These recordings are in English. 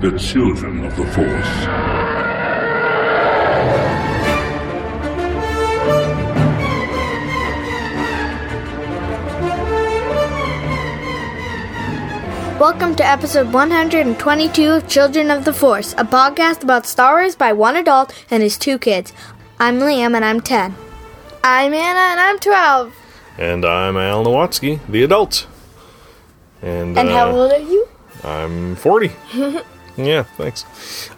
the children of the Force. Welcome to episode 122 of Children of the Force, a podcast about Star Wars by one adult and his two kids. I'm Liam and I'm 10. I'm Anna and I'm 12. And I'm Al Nowatsky, the adult. And, And uh, how old are you? I'm 40. yeah, thanks.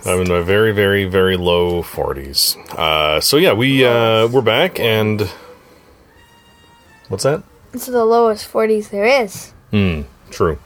I'm in my very, very, very low 40s. Uh, so yeah, we uh, we're back, and what's that? It's the lowest 40s there is. Hmm. True.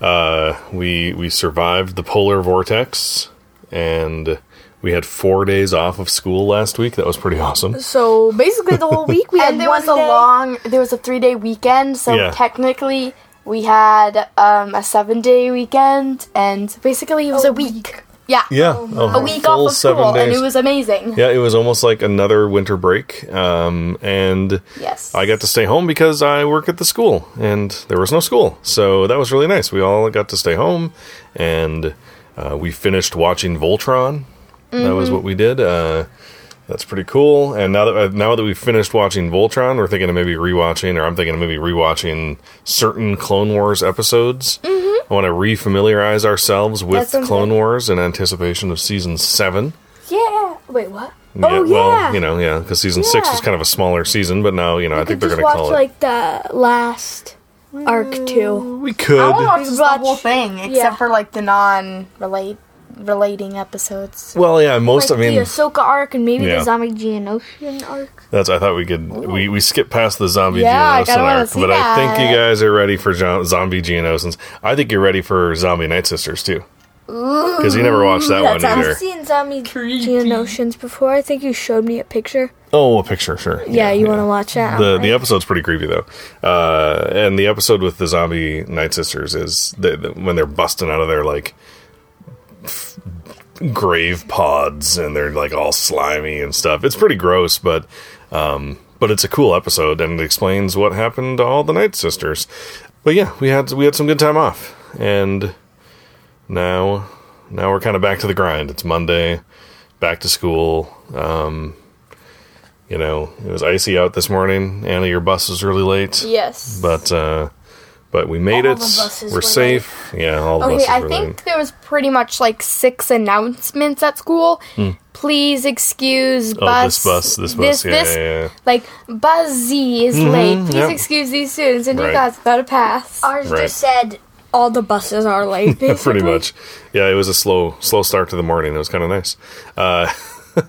Uh, we we survived the polar vortex, and we had four days off of school last week. That was pretty awesome. So basically, the whole week we and there was a long there was a three day weekend so Yeah. technically we had um, a seven day weekend and basically it was a, week. yeah Yeah, a week off of school and it was amazing Yeah, it was almost like another winter break. Um, and yes I got to stay home because I work at the school and there was no school. So that was really nice. We all got to stay home and uh, we finished watching Voltron. That was what we did. Uh, that's pretty cool. And now that uh, now that we've finished watching Voltron, we're thinking of maybe rewatching, or I'm thinking of maybe rewatching certain Clone Wars episodes. I want to refamiliarize ourselves with Clone good. Wars in anticipation of season seven. Yeah. Wait, what? Yeah, Oh, well, yeah. you know, yeah, because season six Yeah. is kind of a smaller season, but now, you know, I think they're going to watch call it. like the last arc too. we could. I want to watch We the whole thing except yeah. for like the non relate relating episodes Well, yeah, most. Like I mean, the Ahsoka arc and maybe Yeah. the Zombie Geonosian arc. that's. I thought we could. We we skipped past the zombie Yeah, Geonosian arc, see but I think you guys are ready for jo- zombie Geonosians. I think you're ready for zombie Night Sisters too. Because you never watched that one either. I've seen Zombie Geonosians before. I think you showed me a picture. Oh, a picture, sure. Yeah, you want to watch that? the Alright. the episode's pretty creepy though, uh, and the episode with the zombie night sisters is the, the, when they're busting out of their like f- grave pods and they're like all slimy and stuff. It's pretty gross, but um, but it's a cool episode and it explains what happened to all the night sisters. But yeah, we had we had some good time off, and now now we're kind of back to the grind. It's Monday, back to school. Um, you know, it was icy out this morning. Anna, your bus was really late, yes. but uh, but we made All it. the We're were safe. Yeah, all the okay buses i were think late. there was pretty much like six announcements at school please excuse Hmm. Oh, bus this bus, this bus, yeah, this yeah, yeah. like buzzy is late please yep. excuse these students and Right. you guys got a pass Ours Right. just said all the buses are late. Pretty much. Yeah, it was a slow slow start to the morning. It was kind of nice. Uh,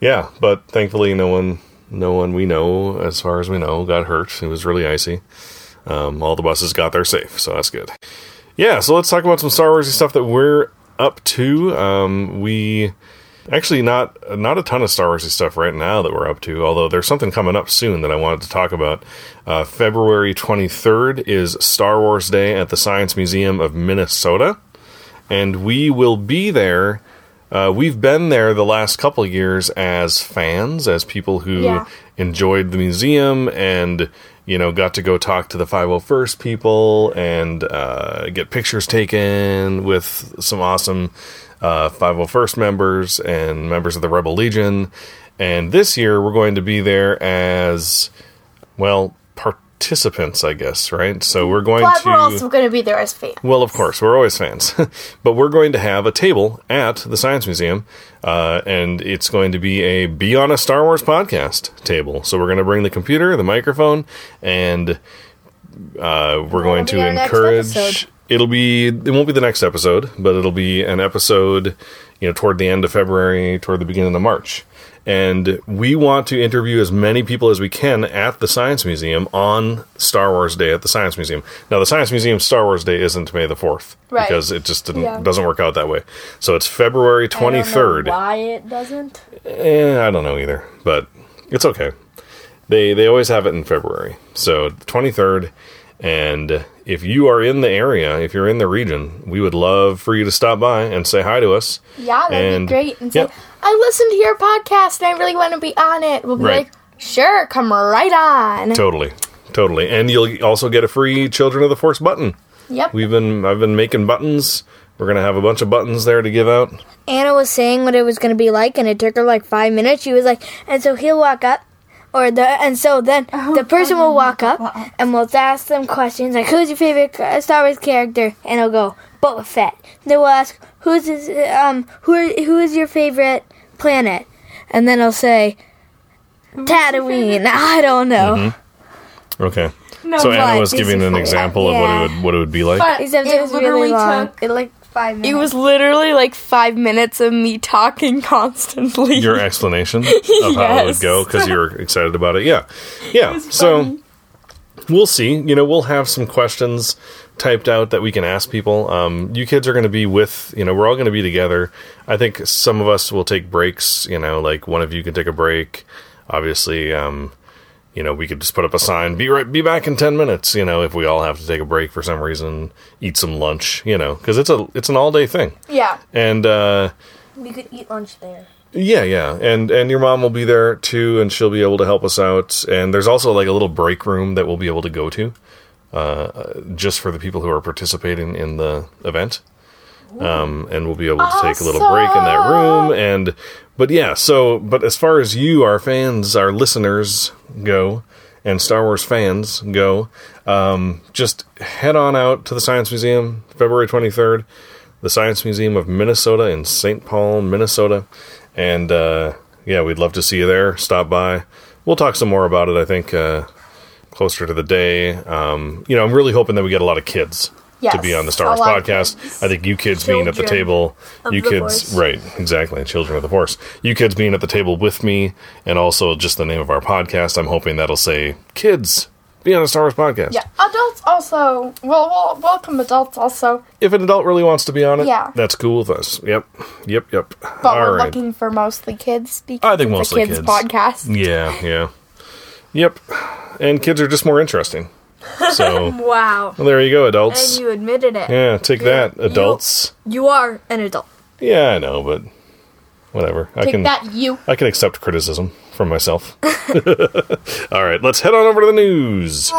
yeah, but thankfully, no one no one we know, as far as we know, got hurt. It was really icy. Um, all the buses got there safe, so that's good. Yeah, so let's talk about some Star Warsy stuff that we're up to. Um, we actually not not a ton of Star Warsy stuff right now that we're up to. Although there's something coming up soon that I wanted to talk about. Uh, February 23rd is Star Wars Day at the Science Museum of Minnesota, and we will be there. Uh, we've been there the last couple of years as fans, as people who Yeah. enjoyed the museum and you know got to go talk to the 501st people and uh, get pictures taken with some awesome uh, 501st members and members of the Rebel Legion. And this year we're going to be there as well participants, I guess. Right? So we're going but to. we're also going to be there as fans Well, of course, we're always fans, but we're going to have a table at the Science Museum, uh, and it's going to be a "Be on a Star Wars" podcast table. So we're going to bring the computer, the microphone, and uh, we're going to encourage. It'll be it won't be the next episode, but it'll be an episode, you know, toward the end of February, toward the beginning of March. And we want to interview as many people as we can at the Science Museum on Star Wars Day at the Science Museum. Now, the Science Museum Star Wars Day isn't May the fourth Right. because it just didn't, Yeah. doesn't work out that way. So it's February twenty third. Why it doesn't? Eh, I don't know either, but it's okay. They they always have it in February. So the 23rd and if you are in the area, if you're in the region, we would love for you to stop by and say hi to us. Yeah, that'd And- be great. And say, yep. I listened to your podcast and I really want to be on it. We'll be Right. like, sure, come right on. Totally. Totally. And you'll also get a free Children of the Force button. Yep. We've been I've been making buttons We're gonna have a bunch of buttons there to give out. Anna was saying what it was going to be like, and it took her like five minutes. She was like, and so he'll walk up, or the, and so then the person will walk up, and we'll ask them questions like, "Who's your favorite Star Wars character?" And he'll go, "Boba Fett." Then we'll ask, "Who's his, um who are, who is your favorite planet?" And then he'll say, "Tatooine." I don't know. Okay. No, so Anna was giving an for- example of what it would what it would be like. But Except it it was really literally long. took. It like five minutes. It was literally like five minutes of me talking constantly. Your explanation of how it would go because you were excited about it. Yeah, yeah. So we'll see. You know, we'll have some questions typed out that we can ask people. Um, you kids are going to be with. You know, we're all going to be together. I think some of us will take breaks. You know, like one of you can take a break. Obviously, um, you know, we could just put up a sign, be right, be back in 10 minutes, you know, if we all have to take a break for some reason, eat some lunch, you know, cause it's a, it's an all day thing. yeah. And, uh, we could eat lunch there. yeah, yeah. And, and your mom will be there too, and she'll be able to help us out. And there's also like a little break room that we'll be able to go to, uh, just for the people who are participating in the event. Um, and we'll be able to take a little break in that room. And, but yeah, so, but as far as you, our fans, our listeners go, and Star Wars fans go, um, just head on out to the Science Museum, February 23rd, the Science Museum of Minnesota in St. Paul, Minnesota. And, uh, yeah, we'd love to see you there. Stop by. We'll talk some more about it, I think, uh, closer to the day. Um, you know, I'm really hoping that we get a lot of kids to be on the Star Wars podcast. I think you kids being at the table, you the kids, Force. right, exactly, children of the Force. You kids being at the table with me, and also just the name of our podcast. I'm hoping that'll say kids be on a Star Wars podcast. Yeah. Adults also. Well, well, welcome adults also. If an adult really wants to be on it, Yeah. that's cool with us. Yep, yep, yep. But All we're right. looking for mostly kids because I think it's mostly a kids, kids. podcast. Yeah, yeah, yep. And kids are just more interesting. So Wow. well, there you go, adults. And adults. you admitted it. Yeah, take that, adults. You are an adult. Yeah, I know, but whatever. I can that, you. I can accept criticism from myself. All right, let's head on over to the news.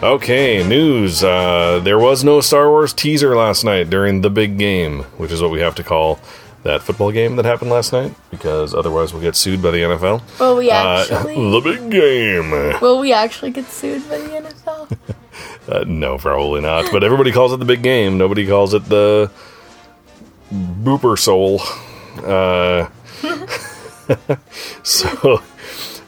Okay, news. Uh, there was no Star Wars teaser last night during the big game, which is what we have to call that football game that happened last night, because otherwise we'll get sued by the NFL. Will we Uh, actually? the big game. will we actually get sued by the NFL? Uh, no, probably not. But everybody calls it the big game. Nobody calls it the booper soul. Uh, so,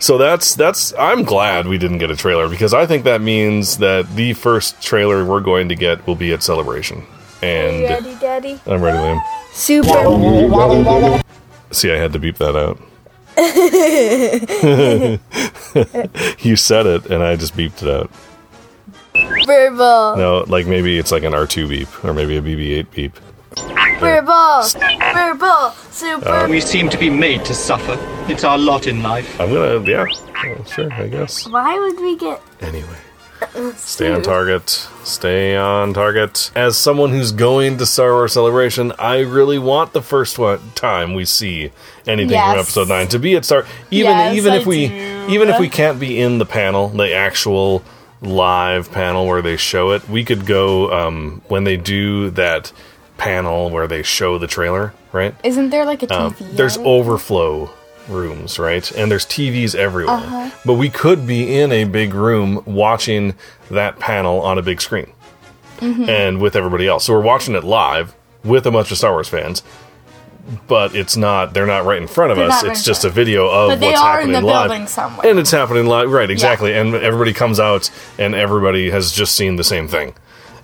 so that's that's. I'm glad we didn't get a trailer because I think that means that the first trailer we're going to get will be at Celebration. And Ready, Daddy? I'm ready, Liam. Super. See, I had to beep that out. you said it, and I just beeped it out. Verbal. No, like maybe it's like an R2 beep, or maybe a BB8 beep. Verbal. Verbal. Super. Uh, we seem to be made to suffer. It's our lot in life. I'm gonna, yeah, well, sure, I guess. Why would we get Anyway, stay on target. Stay on target. As someone who's going to Star Wars Celebration, I really want the first one time we see anything from Episode Nine to be at Star. Even Yes, even I if we do. even if we can't be in the panel, the actual live panel where they show it, we could go um, when they do that panel where they show the trailer, right? Isn't there like a TV? Um, there's overflow rooms, right? And there's TVs everywhere. Uh-huh. But we could be in a big room watching that panel on a big screen Mm-hmm. and with everybody else. So we're watching it live with a bunch of Star Wars fans. But it's not, they're not right in front of They're us. right It's just a video of But what's are in happening the live. building somewhere. And it's happening live. Right, exactly. And everybody comes out and everybody has just seen the same thing.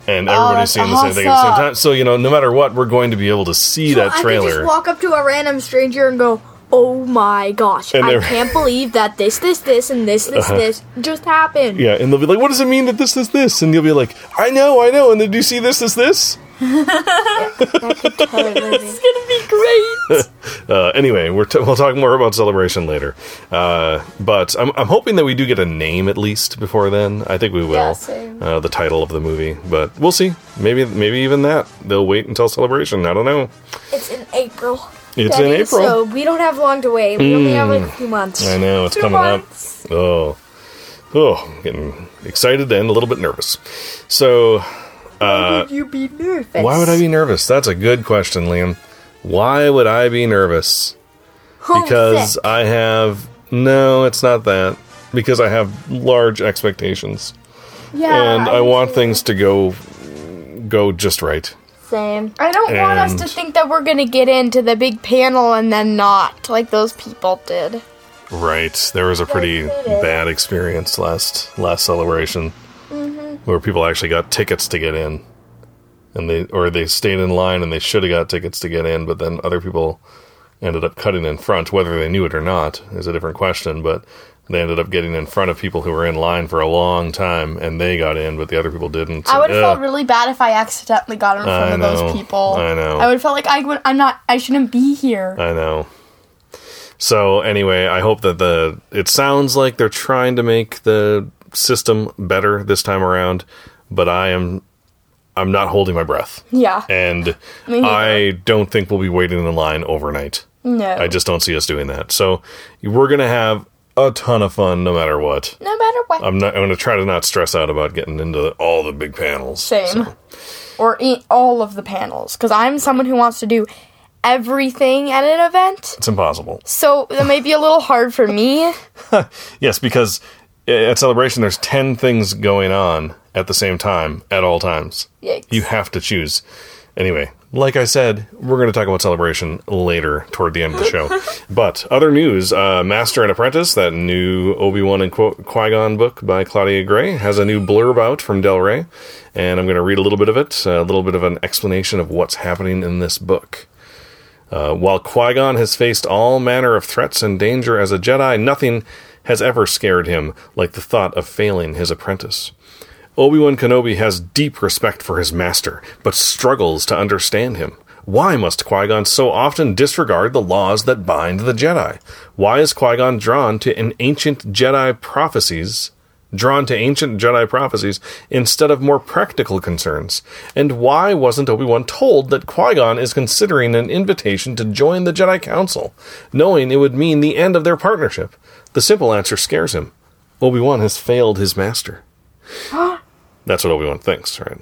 And everybody's that's seeing the same thing at the same time. So, you know, no matter what, we're going to be able to see that I could trailer. just walk up to a random stranger and go, "Oh my gosh! And I every- can't believe that this, this, this, and this, this, this just happened." Yeah, and they'll be like, "What does it mean that this, this, this?" And you'll be like, "I know, I know." And then do you see this, this, this? It's gonna be great. Uh, anyway, we're t- we'll talk more about celebration later. Uh, but I'm, I'm hoping that we do get a name at least before then. I think we will. Yeah, same. Uh, the title of the movie, but we'll see. Maybe maybe even that they'll wait until celebration. I don't know. It's in April. It's in April. So we don't have long to wait. We only have like hmm. a few months. I know it's Two coming months. up. Oh, Oh, I'm getting excited and a little bit nervous. So, Why would uh, you be nervous? why would I be nervous? That's a good question, Liam. Why would I be nervous? Oh, because I have no, it's not that. Because I have large expectations, Yeah. and I want things to go go just right. Same. I don't want us to think that we're gonna get into the big panel and then not, like those people did. Right. There was a pretty bad experience last last celebration mm-hmm. where people actually got tickets to get in. And they or they stayed in line and they should have got tickets to get in, but then other people ended up cutting in front, whether they knew it or not is a different question, but they ended up getting in front of people who were in line for a long time and they got in, but the other people didn't. I would have felt really bad if I accidentally got in front I of know. those people. I know. I would felt like I would. I'm not. I shouldn't be here. I know. So anyway, I hope that the it sounds like they're trying to make the system better this time around, but I am I'm not holding my breath. Yeah. And I don't think we'll be waiting in line overnight. No. I just don't see us doing that. So we're going to have a ton of fun no matter what. no matter what. I'm not I'm going to try to not stress out about getting into all the big panels. Same. So, Or all of the panels, because I'm someone who wants to do everything at an event. it's impossible. So that may be a little hard for me. Yes, because at celebration there's 10 things going on at the same time at all times. Yikes. You have to choose. Anyway, like I said, we're going to talk about celebration later toward the end of the show. but other news: uh, Master and Apprentice, that new Obi Wan and Qui Gon book by Claudia Gray, has a new blurb out from Del Rey, and I'm going to read a little bit of it, a little bit of an explanation of what's happening in this book. Uh, while Qui Gon has faced all manner of threats and danger as a Jedi, nothing has ever scared him like the thought of failing his apprentice. Obi Wan Kenobi has deep respect for his master, but struggles to understand him. Why must Qui Gon so often disregard the laws that bind the Jedi? Why is Qui Gon drawn to an ancient Jedi prophecies? Drawn to ancient Jedi prophecies instead of more practical concerns? And why wasn't Obi Wan told that Qui Gon is considering an invitation to join the Jedi Council, knowing it would mean the end of their partnership? The simple answer scares him. Obi Wan has failed his master. That's what Obi Wan thinks, right?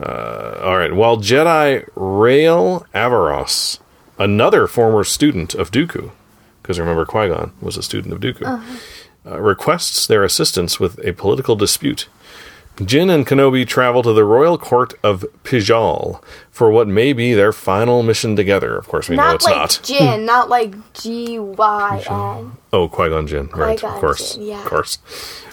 Uh, all right. While Jedi Rael Averross, another former student of Dooku, because remember Qui Gon was a student of Dooku, uh, requests their assistance with a political dispute. Jin and Kenobi travel to the royal court of Pijal for what may be their final mission together. Of course, we know not it's like not. Jin, not like G Y N. Oh, Qui Gon Jinn, right? Of course, Jinn, yeah. of course.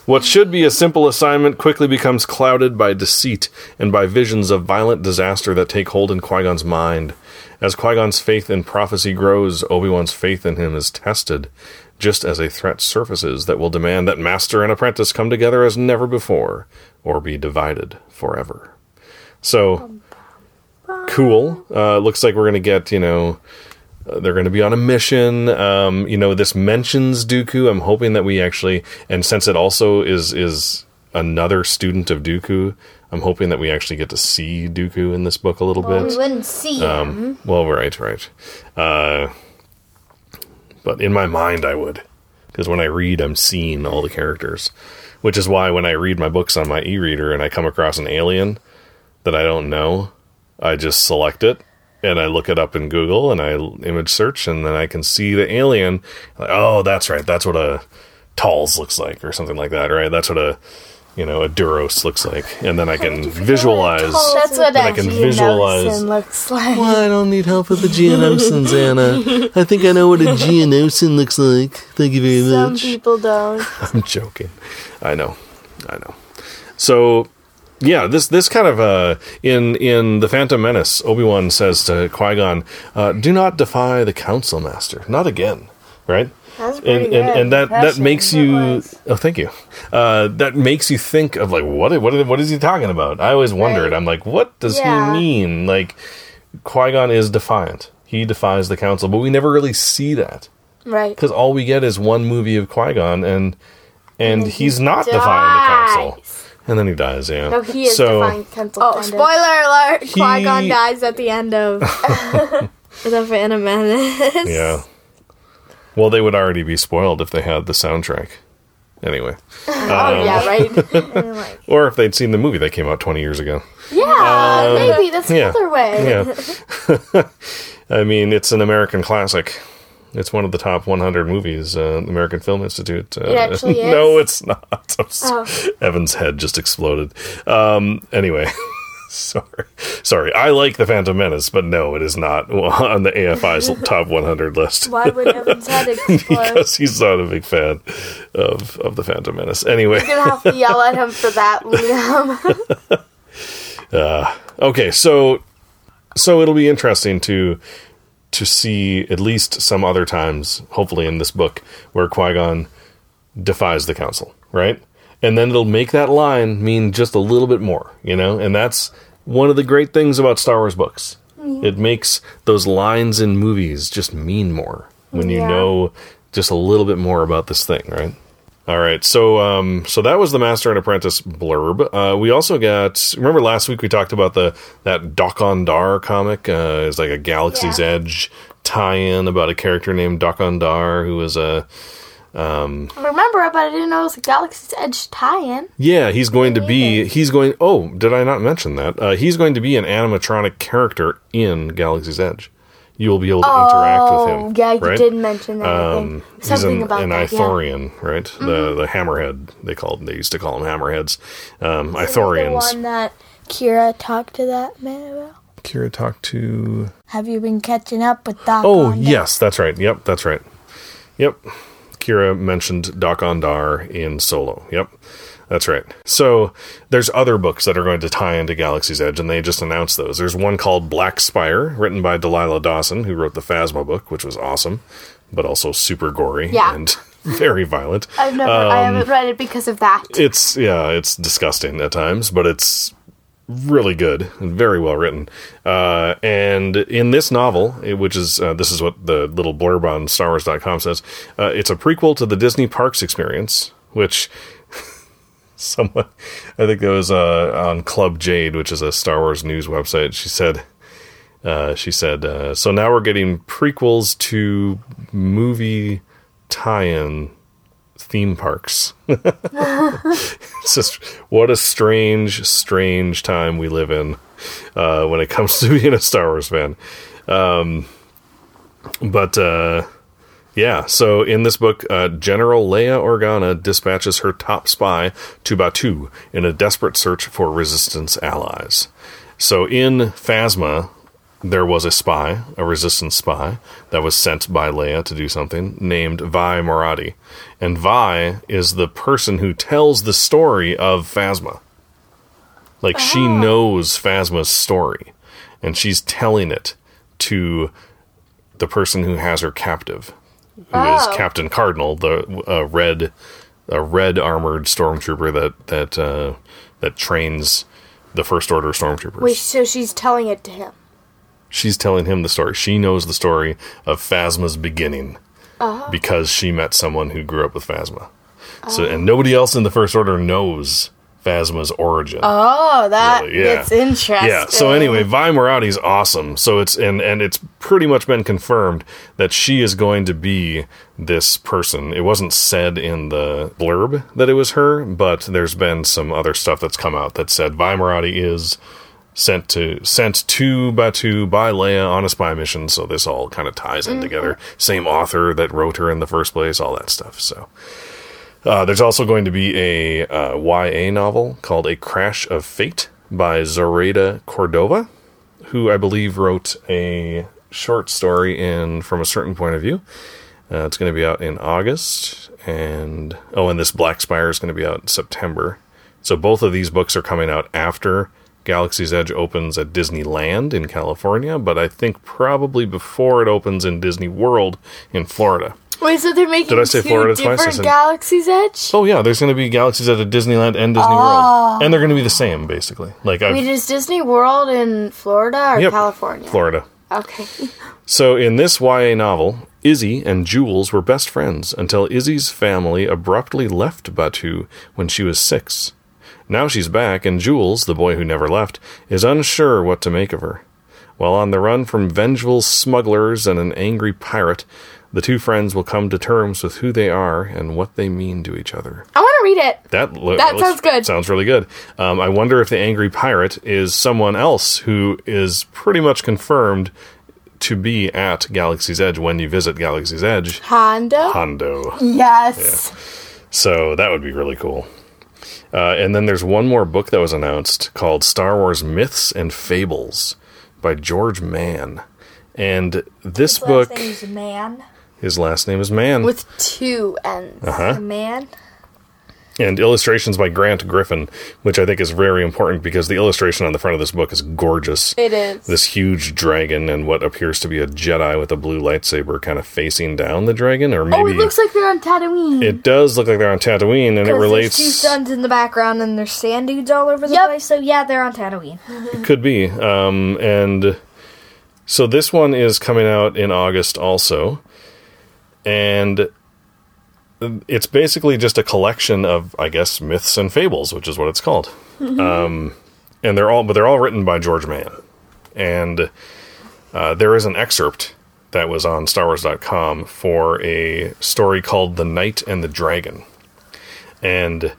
What should be a simple assignment quickly becomes clouded by deceit and by visions of violent disaster that take hold in Qui Gon's mind. As Qui Gon's faith in prophecy grows, Obi Wan's faith in him is tested, just as a threat surfaces that will demand that master and apprentice come together as never before, or be divided forever. So, cool. Uh, looks like we're going to get, you know, uh, they're going to be on a mission. Um, you know, this mentions Dooku. I'm hoping that we actually, and since it also is is another student of Dooku, I'm hoping that we actually get to see Dooku in this book a little We bit. wouldn't see him. Um, well, right, right. Uh, but in my mind, I would, because when I read, I'm seeing all the characters. Which is why when I read my books on my e-reader and I come across an alien that I don't know, I just select it and I look it up in Google and I image search and then I can see the alien. Like, oh, that's right. That's what a Talz looks like or something like that, right? That's what a you know a Duros looks like, and then I can visualize. That's what Then I a can visualize- looks like. Well, I don't need help with the Geonosis, Anna. I think I know what a Geonosian looks like. Thank you very Some much. Some people don't. I'm joking. I know. I know. So yeah, this this kind of uh in in the Phantom Menace, Obi Wan says to Qui Gon, uh, "Do not defy the Council Master, not again." Right. That's and, pretty and, and that that makes you was. oh thank you uh, that makes you think of like what what what is he talking about I always wondered Right. I'm like what does Yeah. he mean like Qui Gon is defiant he defies the council but we never really see that right. because all we get is one movie of Qui Gon, and and he's not defying the council, and then he dies. Yeah. No, he is so, defying council. Oh, kind of. spoiler alert! He- Qui Gon dies at the end of the Phantom Menace. Yeah. Well, they would already be spoiled if they had the soundtrack. Anyway, oh yeah, right. Or if they'd seen the movie that came out 20 years ago. Yeah, maybe that's yeah. another way. Yeah. I mean, it's an American classic. It's one of the top 100 movies, uh, American Film Institute. Uh, It actually is? No, it's not. Oh. Evan's head just exploded. Um, anyway, sorry. Sorry. I like The Phantom Menace, but no, it is not on the AFI's top 100 list. why would Evan's head explode? because he's not a big fan of, of The Phantom Menace. Anyway. You're gonna have to yell at him for that, Liam. Uh, okay, so so it'll be interesting to to see at least some other times, hopefully in this book, where Qui Gon defies the Council, right? And then it'll make that line mean just a little bit more, you know. And that's one of the great things about Star Wars books. It makes those lines in movies just mean more when you Yeah. know just a little bit more about this thing, right? All right, so um, so that was the Master and Apprentice blurb. Uh, we also got. Remember last week we talked about the that Dok-Ondar comic. Uh, it's like a Galaxy's Yeah. Edge tie-in about a character named Dok-Ondar who was a Remember it, but I didn't know it was a Galaxy's Edge tie-in. yeah. He's going to be. He's going. Oh, did I not mention that? Uh, he's going to be an animatronic character in Galaxy's Edge. You will be able to interact with him. Oh, yeah, you right? did mention that. I Um, think he's something an, about an that. Yeah. Mm-hmm. Ithorian, right? The the hammerhead they called. They used to call them hammerheads. Um, The Ithorians. one that Qi'ra talked to that man about. Qi'ra talked to. Have you been catching up with Doc? Oh on that? yes, that's right. Yep, that's right. Yep. Qi'ra mentioned Dok-Ondar in Solo. Yep. That's right. So there's other books that are going to tie into Galaxy's Edge, and they just announced those. There's one called Black Spire, written by Delilah Dawson, who wrote the Phasma book, which was awesome, but also super gory Yeah. and very violent. I've never, Um, I haven't read it because of that. It's yeah, it's disgusting at times, but it's really good and very well written. Uh, and in this novel, which is uh, this is what the little blurb on StarWars.com says, uh, it's a prequel to the Disney Parks experience, which. Someone, I think that was uh, on Club Jade, which is a Star Wars news website. She said, uh, she said, uh, so now we're getting prequels to movie tie-in theme parks. it's just what a strange, strange time we live in uh, when it comes to being a Star Wars fan. Um, but uh, yeah, so in this book, uh, General Leia Organa dispatches her top spy to Batuu in a desperate search for Resistance allies. So in Phasma, there was a spy, a resistance spy, that was sent by Leia to do something, named Vi Moradi. And Vi is the person who tells the story of Phasma. Like, she knows Phasma's story, and she's telling it to the person who has her captive, who is Oh. Captain Cardinal, the uh, red, a red armored stormtrooper that that uh, that trains the First Order stormtroopers. Wait, so she's telling it to him. She's telling him the story. She knows the story of Phasma's beginning uh-huh. because she met someone who grew up with Phasma. So, uh-huh. and nobody else in the First Order knows Phasma's origin. Oh, that Really, yeah. gets interesting. Yeah. So anyway, Vi Moradi's awesome. So it's and and it's pretty much been confirmed that she is going to be this person. It wasn't said in the blurb that it was her, but there's been some other stuff that's come out that said Vi Moradi is sent to sent to Batuu by Leia on a spy mission. So this all kind of ties in together. Same author that wrote her in the first place. All that stuff. So. Uh, there's also going to be a uh, YA novel called A Crash of Fate by Zoraida Cordova, who I believe wrote a short story in From a Certain Point of View. Uh, it's going to be out in August, and oh, and this Black Spire is going to be out in September. So both of these books are coming out after Galaxy's Edge opens at Disneyland in California, but I think probably before it opens in Disney World in Florida. Wait, so they're making Did I say two Florida twice? I different said- Galaxy's Edge? Oh yeah, there's going to be galaxies at a Disneyland and Disney World, oh. and they're going to be the same basically. Like I've, Wait, is Disney World in Florida or Yep. California? Florida. Okay. So in this YA novel, Izzy and Jules were best friends until Izzy's family abruptly left Batuu when she was six. Now she's back, and Jules, the boy who never left, is unsure what to make of her. While on the run from vengeful smugglers and an angry pirate, the two friends will come to terms with who they are and what they mean to each other. I want to read it. That, lo- That looks- sounds good. Sounds really good. Um, I wonder if the angry pirate is someone else who is pretty much confirmed to be at Galaxy's Edge when you visit Galaxy's Edge. Honda. Hondo. yes. So that would be really cool. Uh, and then there's one more book that was announced called Star Wars Myths and Fables by George Mann. And this book, man. his last name is Mann. With two N's. uh-huh. Man. And illustrations by Grant Griffin, which I think is very important because the illustration on the front of this book is gorgeous. It is. This huge dragon and what appears to be a Jedi with a blue lightsaber kind of facing down the dragon, or maybe oh, it looks like they're on Tatooine. it does look like they're on Tatooine, and it relates. There's two relates. suns in the background and there's sand dudes all over the Yep. place. So yeah, they're on Tatooine. It could be, um, and so this one is coming out in August also, and it's basically just a collection of, I guess, myths and fables, which is what it's called. um, and they're all, but they're all written by George Mann, and uh, there is an excerpt that was on StarWars.com for a story called "The Knight and the Dragon," and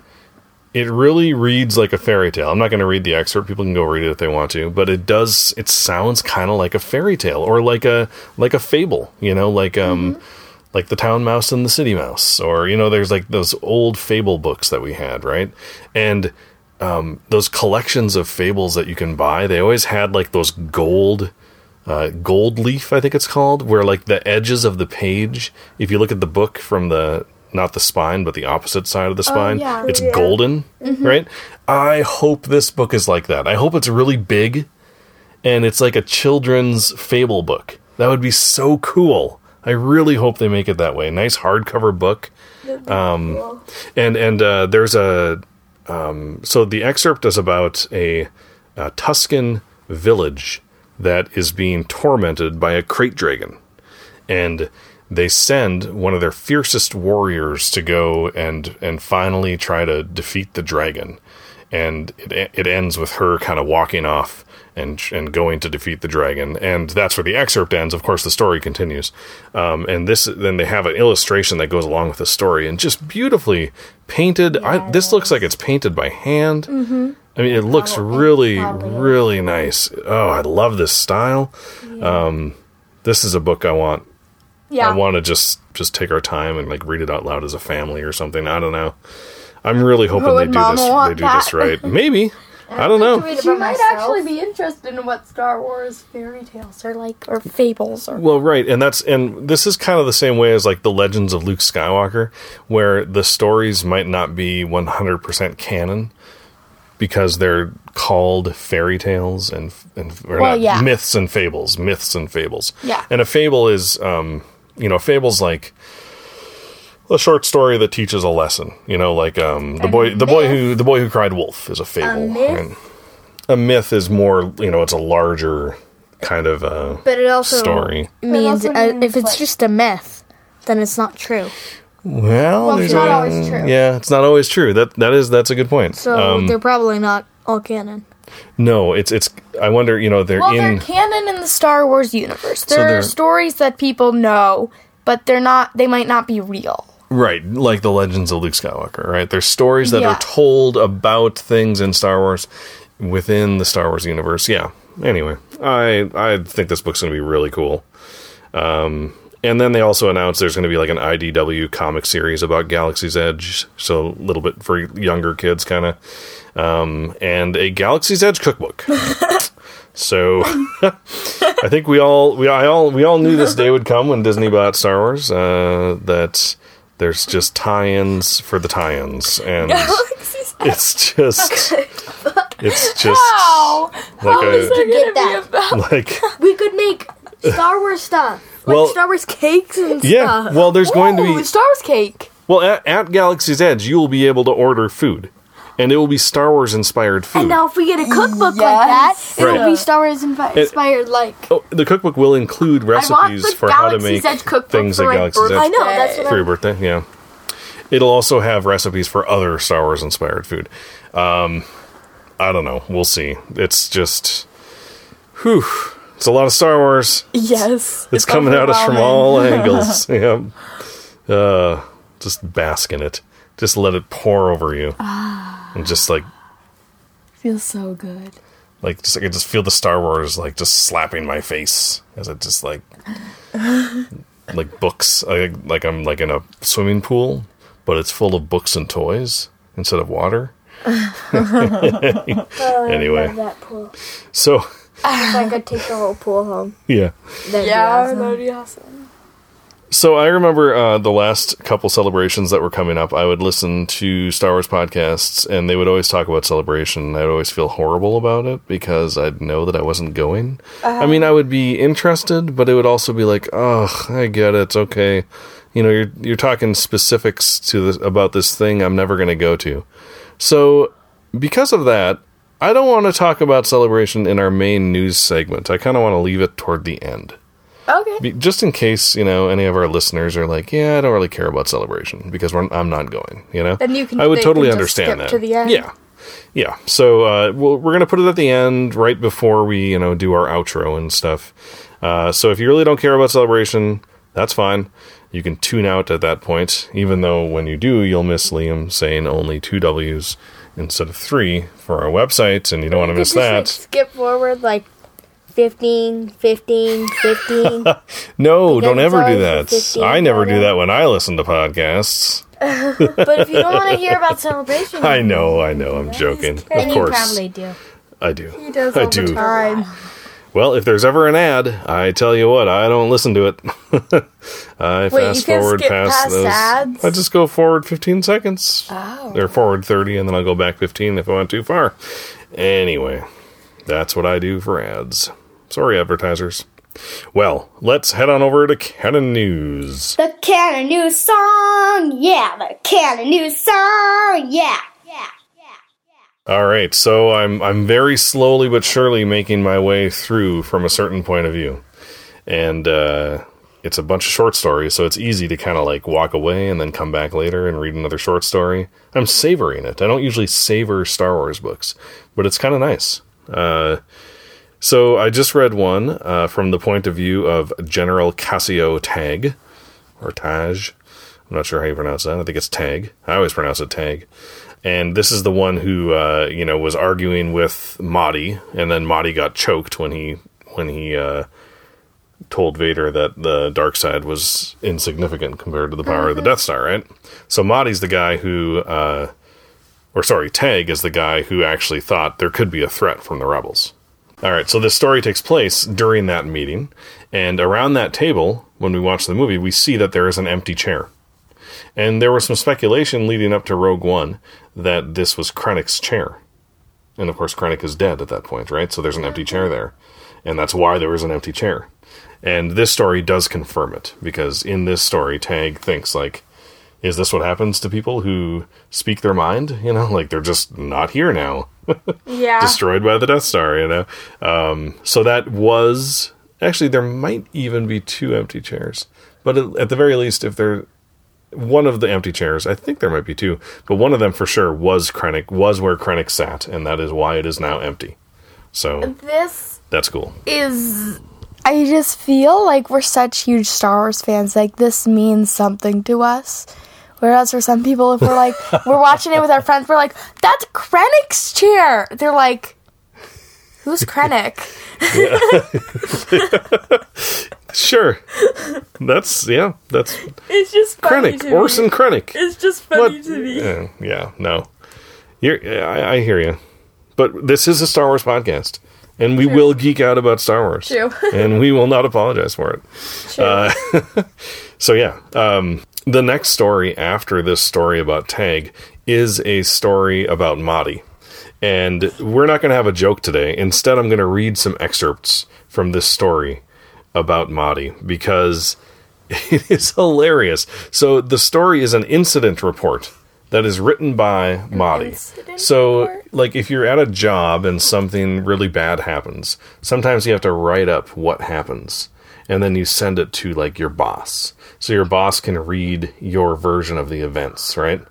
it really reads like a fairy tale. I'm not going to read the excerpt. People can go read it if they want to, but it does. It sounds kind of like a fairy tale or like a like a fable. You know, like um, like the town mouse and the city mouse, or you know, there's like those old fable books that we had, right? And um, those collections of fables that you can buy, they always had like those gold. Uh, gold leaf, I think it's called, where like the edges of the page, if you look at the book from the not the spine, but the opposite side of the spine, yeah. it's golden, right? I hope this book is like that. I hope it's really big and it's like a children's fable book. That would be so cool. I really hope they make it that way. Nice hardcover book. Um, and and uh, there's a um, so the excerpt is about a, a Tusken village that is being tormented by a krayt dragon, and they send one of their fiercest warriors to go and and finally try to defeat the dragon. And it it ends with her kind of walking off and and going to defeat the dragon, and that's where the excerpt ends. Of course, the story continues, um, and this then they have an illustration that goes along with the story, and just beautifully painted. I, this looks like it's painted by hand. Mm-hmm. I mean, it looks really, really nice. Oh, I love this style. Um, this is a book I want. yeah. I want to just just take our time and like read it out loud as a family or something. I don't know. I'm really hoping Would they do this. They do this right. Maybe. I don't know. She might actually be interested in what Star Wars fairy tales are like, or fables, or Well, right, and that's and this is kind of the same way as like the Legends of Luke Skywalker, where the stories might not be 100% canon because they're called fairy tales and and or Well, not, yeah. myths and fables, myths and fables. Yeah. and a fable is, um, you know, fable's like a short story that teaches a lesson. You know, like um, the boy, the boy who the boy who cried wolf is a fable. myth? right? A myth is more, you know, it's a larger kind of uh, But it also story. means also uh, if it's like- just a myth, then it's not true. Well, Well, it's not a- always true. Yeah, it's not always true. That that is that's a good point. So um, they're probably not all canon. no, it's it's. I wonder. You know, they're well, in. they're canon in the Star Wars universe. There they're- are stories that people know, but they're not. They might not be real. Right, like the legends of Luke Skywalker, right? There's stories that Yeah. are told about things in Star Wars within the Star Wars universe. Yeah. Anyway, I I think this book's going to be really cool. Um, and then they also announced there's going to be like an IDW comic series about Galaxy's Edge, so a little bit for younger kids, kind of, um, and a Galaxy's Edge cookbook. So I think we all we I all we all knew this day would come when Disney bought Star Wars. Uh, that there's just tie-ins for the tie-ins, and it's just it's just Wow! like a Get that. like We could make Star Wars stuff. Like Well- Star Wars cakes and yeah. stuff. Well, there's going to be Star Wars cake. well at, at Galaxy's Edge, you will be able to order food, and it will be Star Wars inspired food. And now if we get a cookbook like that, it'll Right. be Star Wars infi- inspired like Oh, the cookbook will include recipes the for how to make Edge things for at Galaxy's birthday. Edge. I know, that's what for I'm your birthday. Yeah, it'll also have recipes for other Star Wars inspired food. Um, I don't know. We'll see. It's just, whew. It's a lot of Star Wars. Yes. It's, coming at us from all angles. yeah, Uh, just bask in it. Just let it pour over you, and just like Feels so good. like just like I can just feel the Star Wars like just slapping my face as it just like like books. I, like I'm like in a swimming pool, but it's full of books and toys instead of water. Oh, anyway, that pool. so If I could take the whole pool home, yeah. that'd Yeah, be awesome. that'd be awesome. So I remember uh, the last couple celebrations that were coming up. I would listen to Star Wars podcasts, and they would always talk about celebration. I'd always feel horrible about it because I'd know that I wasn't going. I mean, I would be interested, but it would also be like, "Oh, I get it. It's Okay, you know, you're you're talking specifics to this about this thing I'm never going to go to." So because of that, I don't want to talk about celebration in our main news segment. I kind of want to leave it toward the end. Okay. Just in case you know any of our listeners are like, yeah, I don't really care about celebration because we're, I'm not going. You know, Then you can- I would totally understand that. to the end. Yeah, yeah. So uh, we'll, we're gonna put it at the end, right before we you know do our outro and stuff. Uh, so if you really don't care about celebration, that's fine. You can tune out at that point, even though when you do, you'll miss Liam saying only two W's instead of three for our website, and you don't want to miss just, like, that. skip forward like 15, 15, 15. No, don't ever do that. 15 I never do that when I listen to podcasts. but if you don't want to hear about celebration, I know, I know, I'm joking. Of then you course, probably do. I do. He does I all do. the time. Well, if there's ever an ad, I tell you what, I don't listen to it. I Wait, you fast can forward skip past past those. ads? I just go forward 15 seconds. Oh. Or forward 30, and then I'll go back 15 if I went too far. Anyway, that's what I do for ads. Sorry, advertisers. Well, let's head on over to Canon News. The Canon News song, yeah. The Canon News song, yeah. Yeah. Yeah, yeah. All right, so I'm I'm very slowly but surely making my way through from a certain point of view, and uh, it's a bunch of short stories, so it's easy to kind of like walk away and then come back later and read another short story. I'm savoring it. I don't usually savor Star Wars books, but it's kind of nice. Uh, so I just read one uh, from the point of view of General Cassio Tag, or Taj. I'm not sure how you pronounce that. I think it's Tag. I always pronounce it Tag. And this is the one who, uh, you know, was arguing with Motti, and then Motti got choked when he when he uh, told Vader that the dark side was insignificant compared to the power of the Death Star, right? So Motti's the guy who, uh, or sorry, Tag is the guy who actually thought there could be a threat from the rebels. All right, so this story takes place during that meeting, and around that table, when we watch the movie, we see that there is an empty chair. And there was some speculation leading up to Rogue One that this was Krennic's chair. And of course, Krennic is dead at that point, right? So there's an empty chair there. And that's why there was an empty chair. And this story does confirm it, because in this story, Tag thinks, like, is this what happens to people who speak their mind? You know, like they're just not here now Yeah. destroyed by the Death Star, you know. Um, so that was actually there might even be two empty chairs, but at, at the very least, if there one of the empty chairs, I think there might be two, but one of them for sure was Krennic, was where Krennic sat, and that is why it is now empty. So this that's cool. is. I just feel like we're such huge Star Wars fans. Like this means something to us. Whereas for some people, if we're like we're watching it with our friends, we're like, "That's Krennic's chair." They're like, "Who's Krennic?" Sure, that's yeah, that's It's just funny Krennic, to Orson me. Krennic. It's just What? funny to me. Yeah, yeah, no. You're, I, I hear you. But this is a Star Wars podcast, and we will geek out about Star Wars. True. and we will not apologize for it. Uh, so, yeah. Um, the next story after this story about Tag is a story about Motti. And we're not going to have a joke today. Instead, I'm going to read some excerpts from this story about Motti because it is hilarious. So the story is an incident report that is written by incident So report? like if you're at a job and something really bad happens, sometimes you have to write up what happens and then you send it to like your boss. So your boss can read your version of the events, right?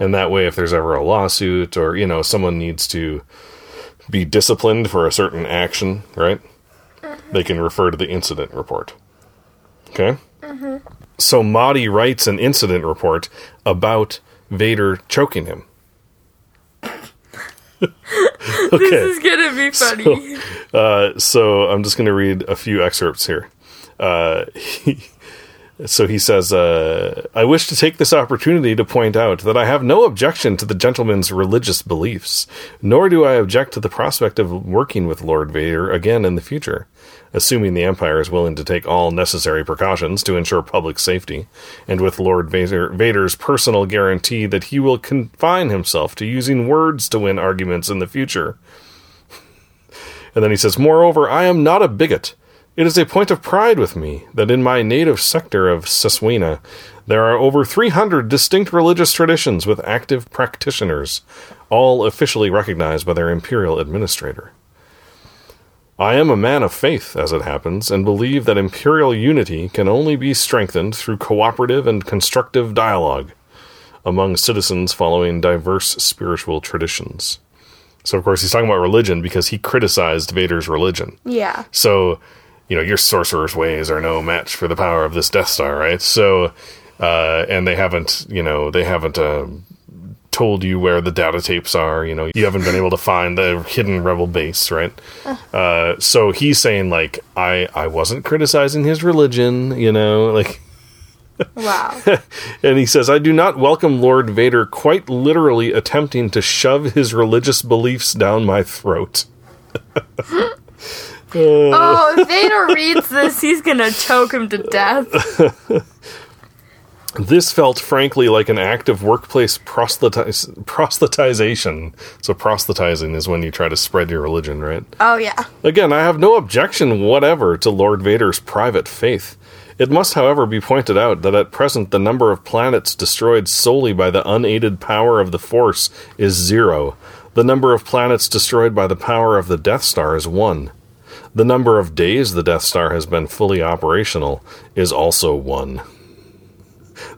And that way if there's ever a lawsuit or you know someone needs to be disciplined for a certain action, right? they can refer to the incident report. Okay? So Motti writes an incident report about Vader choking him. okay. This is gonna be funny. Uh, so I'm just going to read a few excerpts here. Uh, he, so he says, uh, I wish to take this opportunity to point out that I have no objection to the gentleman's religious beliefs, nor do I object to the prospect of working with Lord Vader again in the future, assuming the Empire is willing to take all necessary precautions to ensure public safety, and with Lord Vader, Vader's personal guarantee that he will confine himself to using words to win arguments in the future. And then he says, Moreover, I am not a bigot. It is a point of pride with me that in my native sector of Seswenna there are over 300 distinct religious traditions with active practitioners, all officially recognized by their imperial administrator. I am a man of faith, as it happens, and believe that imperial unity can only be strengthened through cooperative and constructive dialogue among citizens following diverse spiritual traditions. So, of course, he's talking about religion because he criticized Vader's religion. Yeah. So, you know, your sorcerer's ways are no match for the power of this Death Star, right? So, uh, and they haven't, you know, they haven't uh, told you where the data tapes are. You know, you haven't been able to find the hidden rebel base, right? Uh, so he's saying like, I I wasn't criticizing his religion, you know, like. Wow. And he says, I do not welcome Lord Vader quite literally attempting to shove his religious beliefs down my throat. oh, if Vader reads this, he's gonna choke him to death. This felt frankly like an act of workplace proselytiz- proselytization. So, proselytizing is when you try to spread your religion, right? Oh yeah. Again, I have no objection whatever to Lord Vader's private faith. It must, however, be pointed out that at present the number of planets destroyed solely by the unaided power of the Force is zero. The number of planets destroyed by the power of the Death Star is one. The number of days the Death Star has been fully operational is also one.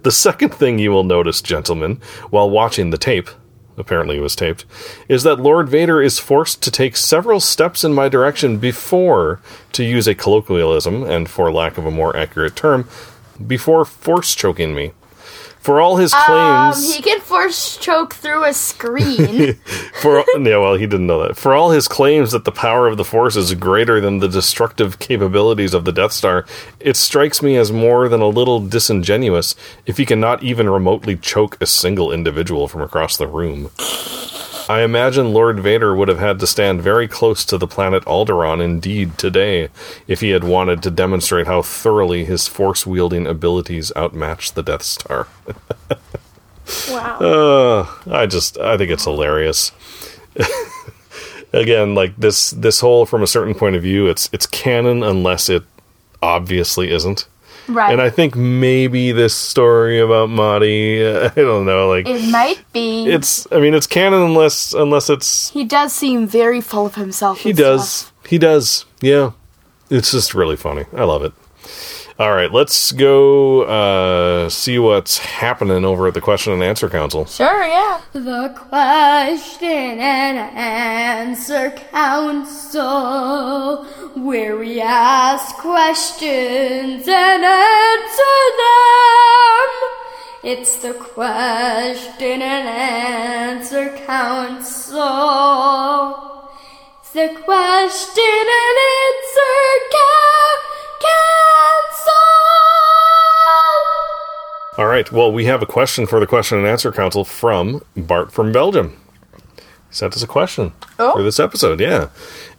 The second thing you will notice, gentlemen, while watching the tape, apparently it was taped, is that Lord Vader is forced to take several steps in my direction before, to use a colloquialism and for lack of a more accurate term, before force choking me. For all his Um, claims. he can force choke through a screen. For yeah, well, he didn't know that. For all his claims that the power of the Force is greater than the destructive capabilities of the Death Star, it strikes me as more than a little disingenuous if he cannot even remotely choke a single individual from across the room. I imagine Lord Vader would have had to stand very close to the planet Alderaan indeed today if he had wanted to demonstrate how thoroughly his force wielding abilities outmatched the Death Star. wow. Uh, I just I think it's hilarious. Again, like this this whole from a certain point of view, it's it's canon unless it obviously isn't. Right. And I think maybe this story about Motti, I don't know, like it might be. it's I mean it's canon unless unless it's he does seem very full of himself. he does. stuff. He does. Yeah. It's just really funny. I love it. All right, let's go uh, see what's happening over at the Question and Answer Council. Sure. Yeah. The question and answer council, where we ask questions and answer them. It's the question and answer council. It's the question and answer ca- council. All right. Well, we have a question for the Question and Answer Council from Bart from Belgium. He sent us a question oh. for this episode. Yeah.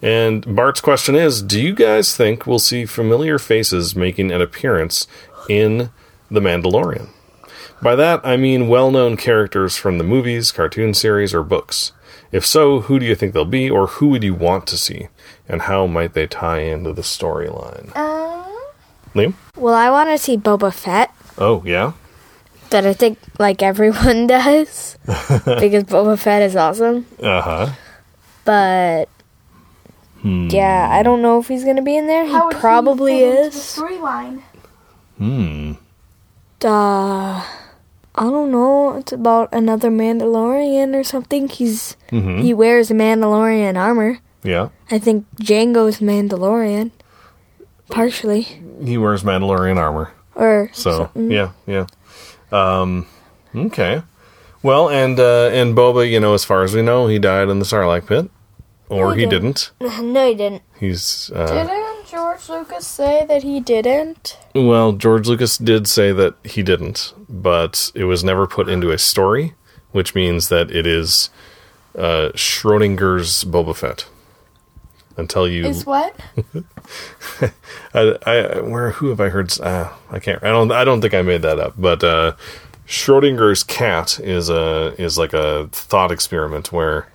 And Bart's question is Do you guys think we'll see familiar faces making an appearance in The Mandalorian? By that, I mean well known characters from the movies, cartoon series, or books. If so, who do you think they'll be, or who would you want to see? And how might they tie into the storyline? Uh, Liam? Well, I want to see Boba Fett. Oh, yeah? But I think like everyone does because Boba Fett is awesome. Uh huh. But yeah, I don't know if he's gonna be in there. He How probably fit is. The storyline. Hmm. Uh, I don't know. It's about another Mandalorian or something. He's he wears a Mandalorian armor. Yeah. I think Jango's Mandalorian. Partially. He wears Mandalorian armor. Or So yeah, yeah. Um, okay. Well, and uh, and Boba, you know, as far as we know, he died in the Sarlacc pit, or he he didn't. didn't. no, he didn't. He's uh, Didn't George Lucas say that he didn't? well, George Lucas did say that he didn't, but it was never put into a story, which means that it is uh, Schrodinger's Boba Fett. Until you, Is what? I, I, where, who have I heard? Uh, I can't. I don't. I don't think I made that up. But uh, Schrodinger's cat is a is like a thought experiment where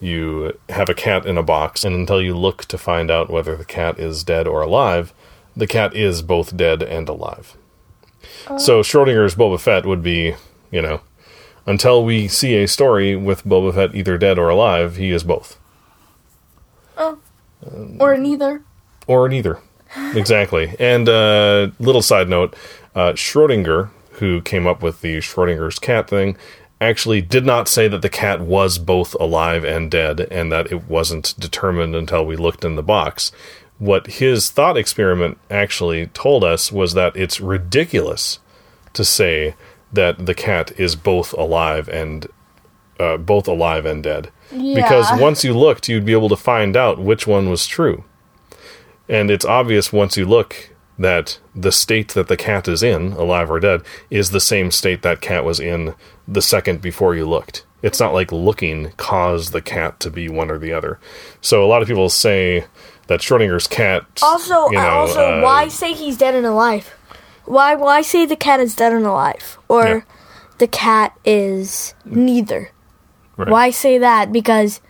you have a cat in a box, and until you look to find out whether the cat is dead or alive, the cat is both dead and alive. So Schrodinger's Boba Fett would be, you know, until we see a story with Boba Fett either dead or alive, he is both. Or neither? Or neither. exactly. And uh, little side note: uh, Schrodinger, who came up with the Schrodinger's cat thing, actually did not say that the cat was both alive and dead, and that it wasn't determined until we looked in the box. What his thought experiment actually told us was that it's ridiculous to say that the cat is both alive and uh, both alive and dead. Because once you looked, you'd be able to find out which one was true. And it's obvious once you look that the state that the cat is in, alive or dead, is the same state that cat was in the second before you looked. It's not like looking caused the cat to be one or the other. So a lot of people say that Schrodinger's cat. Also, you know, also, uh, why say he's dead and alive? Why, why say the cat is dead and alive, or Yeah. the cat is neither? Right. Why say that? Because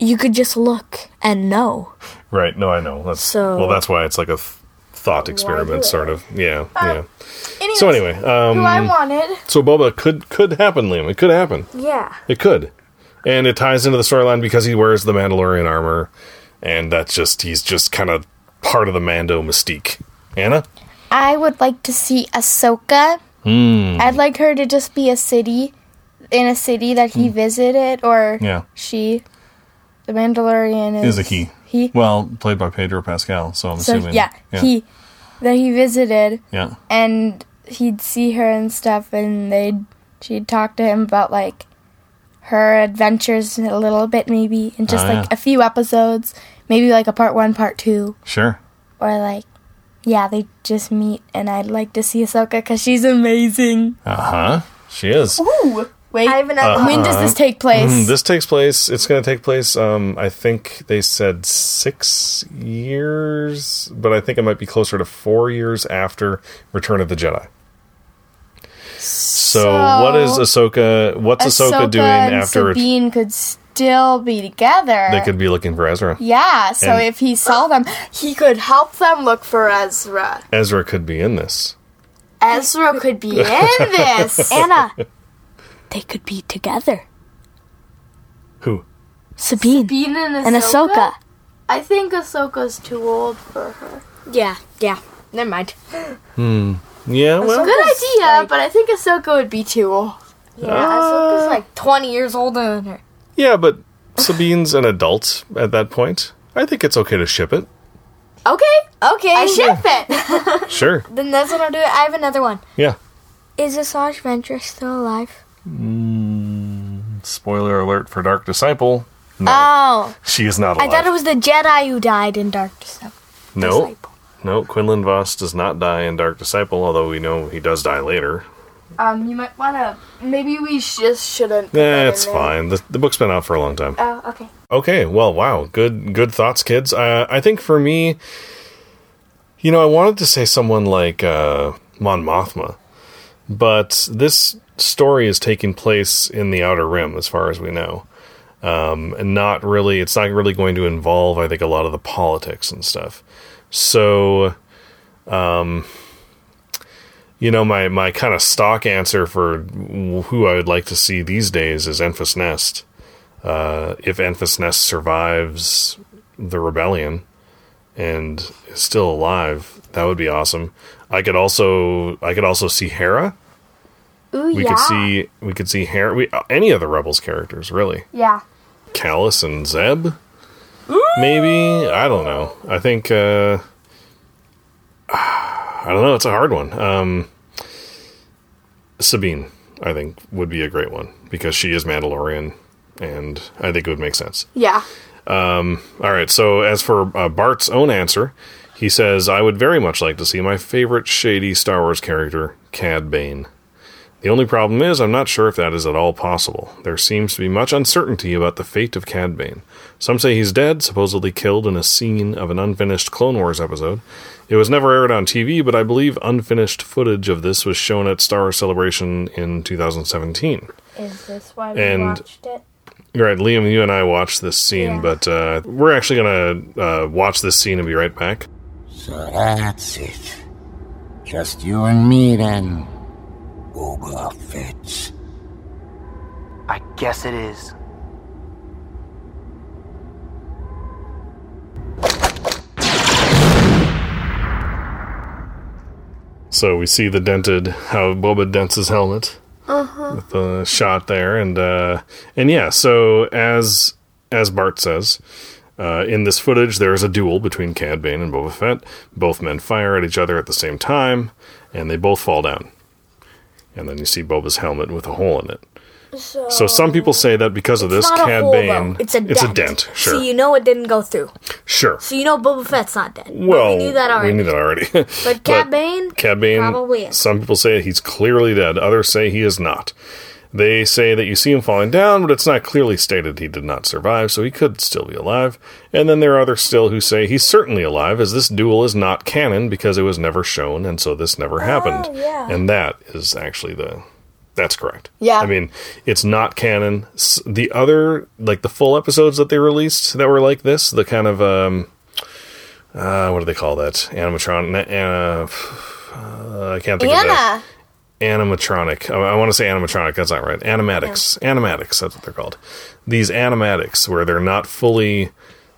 you could just look and know. Right. No, I know. That's So- well. That's why it's like a th- thought experiment, sort of. Yeah. yeah. Anyways, So anyway, um, who I wanted. so Boba could could happen, Liam. It could happen. Yeah. It could, and it ties into the storyline because he wears the Mandalorian armor, and that's just he's just kind of part of the Mando mystique. Anna, I would like to see Ahsoka. Hmm. I'd like her to just be a city, in a city that he visited, or Hmm. Yeah. she. The Mandalorian is, Is a he. He. well, played by Pedro Pascal. So I'm So assuming, yeah, yeah, he that he visited, yeah, and he'd see her and stuff, and they'd she'd talk to him about like her adventures a little bit, maybe, in just Oh, like yeah. a few episodes, maybe like a part one, part two, sure. or like. Yeah, they just meet, and I'd like to see Ahsoka because she's amazing. Uh huh. She is. Ooh, wait. I have another when does this take place? Mm, This takes place. It's going to take place. Um, I think they said six years, but I think it might be closer to four years after Return of the Jedi. So, what is Ahsoka? What's Ahsoka, doing and after? Sabine could still be together. They could be looking for Ezra. Yeah, so And- if he saw them, he could help them look for Ezra. Ezra could be in this. Ezra could be in this. Anna. They could be together. Who? Sabine, Sabine and Ahsoka? and Ahsoka. I think Ahsoka's too old for her. Yeah, yeah. Never mind. Hmm. Yeah. Well, It's a Good idea, but I think Ahsoka would be too old. Yeah, Ahsoka's like 20 years older than her. yeah, but Sabine's an adult at that point. I think it's okay to ship it. Okay, Okay. I ship it. Sure. Then that's what I'll do. I have another one. Yeah. Is Asajj Ventress still alive? Spoiler alert for Dark Disciple. No, Oh. she is not alive. I thought it was the Jedi who died in Dark Disciple. no. Disciple. No, Quinlan Vos does not die in Dark Disciple, although we know he does die later. um, you might wanna. Maybe we just shouldn't. put that in it's fine. The, the book's been out for a long time. Oh, okay. Okay, well, wow, good, good thoughts, kids. Uh, I think for me, you know, I wanted to say someone like uh, Mon Mothma, but this story is taking place in the Outer Rim, as far as we know, um, and not really. It's not really going to involve, I think, a lot of the politics and stuff. So, um, you know, my my kind of stock answer for who I would like to see these days is Enfys Nest uh, if Enfys Nest survives the rebellion and is still alive, that would be awesome. I could also I could also see Hera. Ooh, We yeah. could see we could see Hera. We, any of the rebels characters really. Yeah. Kallus and Zeb. Maybe I don't know. I think uh, I don't know. It's a hard one. Um, Sabine, I think, would be a great one because she is Mandalorian, and I think it would make sense. Yeah. All right. So as for uh, Bart's own answer, he says, "I would very much like to see my favorite shady Star Wars character, Cad Bane. The only problem is, I'm not sure if that is at all possible. There seems to be much uncertainty about the fate of Cad Bane. Some say he's dead, supposedly killed in a scene of an unfinished Clone Wars episode. It was never aired on TV, but I believe unfinished footage of this was shown at Star Wars Celebration in 2017." Is this why we And- watched it? Right, Liam, you and I watched this scene, Yeah. but uh, we're actually going to uh, watch this scene and be right back. So that's it. Just you and me then. Boba Fett. I guess it is. So we see the dented, how Boba dents his helmet with the shot there, and uh, and yeah. So as as Bart says, uh, in this footage there is a duel between Cad Bane and Boba Fett. Both men fire at each other at the same time, and they both fall down. And then you see Boba's helmet with a hole in it. So, some people say that because of this, Cad hole, Bane, though. It's a dent. it's a dent. Sure, So you know it didn't go through. sure. So you know Boba Fett's not dead. But Well, we knew that already. We knew that already. But Cad Bane, Cad Bane, Probably is. some people say he's clearly dead. Others say he is not. They say that you see him falling down, but it's not clearly stated he did not survive, so he could still be alive. And then there are others still who say he's certainly alive, as this duel is not canon because it was never shown, and so this never happened. Oh, yeah. And that is actually the. That's correct. Yeah. I mean, it's not canon. The other, like the full episodes that they released that were like this, the kind of um, uh, what do they call that? Animatron. Uh, uh, I can't think of that. Animatronic. I, I want to say animatronic. That's not right. Animatics. Animatics. That's what they're called. These animatics, where they're not fully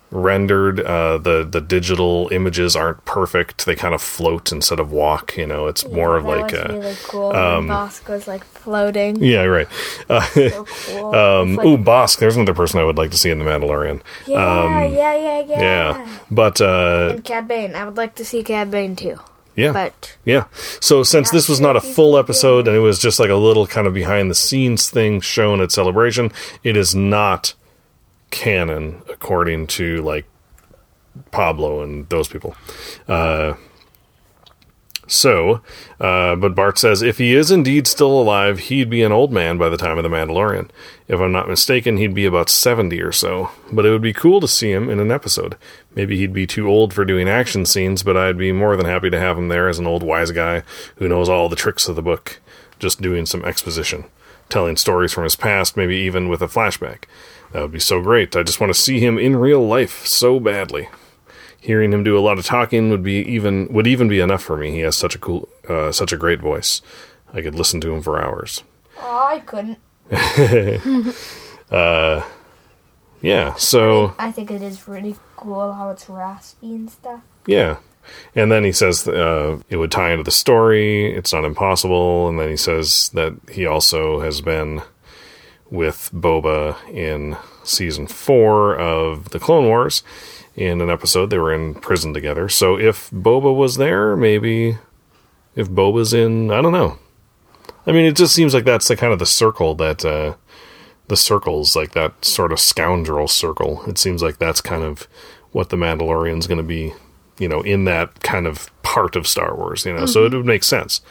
rendered, uh, the the digital images aren't perfect. They kind of float instead of walk. You know, it's more of like was a. really cool. Um, Bossk's like floating. Yeah, right. Uh, So cool. um, like- ooh, Bossk. There's another person I would like to see in the Mandalorian. yeah, yeah, yeah, yeah, Yeah, but uh, And Cad Bane. I would like to see Cad Bane too. Yeah, But Yeah. So since this was not a full episode and it was just like a little kind of behind the scenes thing shown at Celebration, it is not canon according to like Pablo and those people. Uh, so, uh, but Bart says if he is indeed still alive, he'd be an old man by the time of the Mandalorian. If I'm not mistaken, he'd be about 70 or so. But it would be cool to see him in an episode. Maybe he'd be too old for doing action scenes, but I'd be more than happy to have him there as an old wise guy who knows all the tricks of the book, just doing some exposition, telling stories from his past, maybe even with a flashback. That would be so great. I just want to see him in real life so badly hearing him do a lot of talking would be even would even be enough for me. He has such a cool, uh, such a great voice. I could listen to him for hours. oh, I couldn't. uh, Yeah. So I think it is really cool how it's raspy and stuff. yeah, and then he says uh, it would tie into the story. It's not impossible. And then he says that he also has been with Boba in season four of the Clone Wars. In an episode, they were in prison together. So if Boba was there, maybe if Boba's in, I don't know. I mean, it just seems like that's the kind of the circle that uh, the circles, like that sort of scoundrel circle. It seems like that's kind of what the Mandalorian's going to be, you know, in that kind of part of Star Wars. You know, so it would make sense.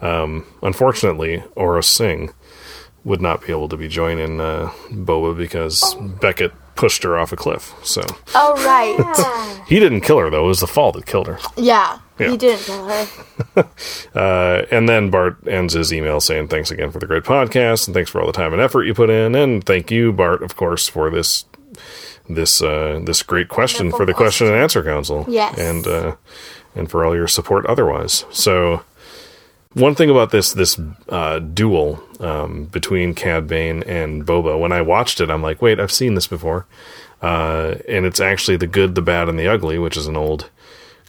Um, unfortunately, Aurra Sing would not be able to be joining uh, Boba because Beckett pushed her off a cliff. So Oh right. he didn't kill her though; it was the fall that killed her. yeah. Yeah. He didn't kill her. Uh, and then Bart ends his email saying, Thanks again for the great podcast, and thanks for all the time and effort you put in, and thank you, Bart, of course, for this this uh, this great question for the question and answer council. Yes. And uh, and for all your support otherwise. So one thing about this this uh, duel um, between Cad Bane and Boba, when I watched it, I'm like, wait, I've seen this before. Uh, and it's actually the good, the bad, and the ugly, which is an old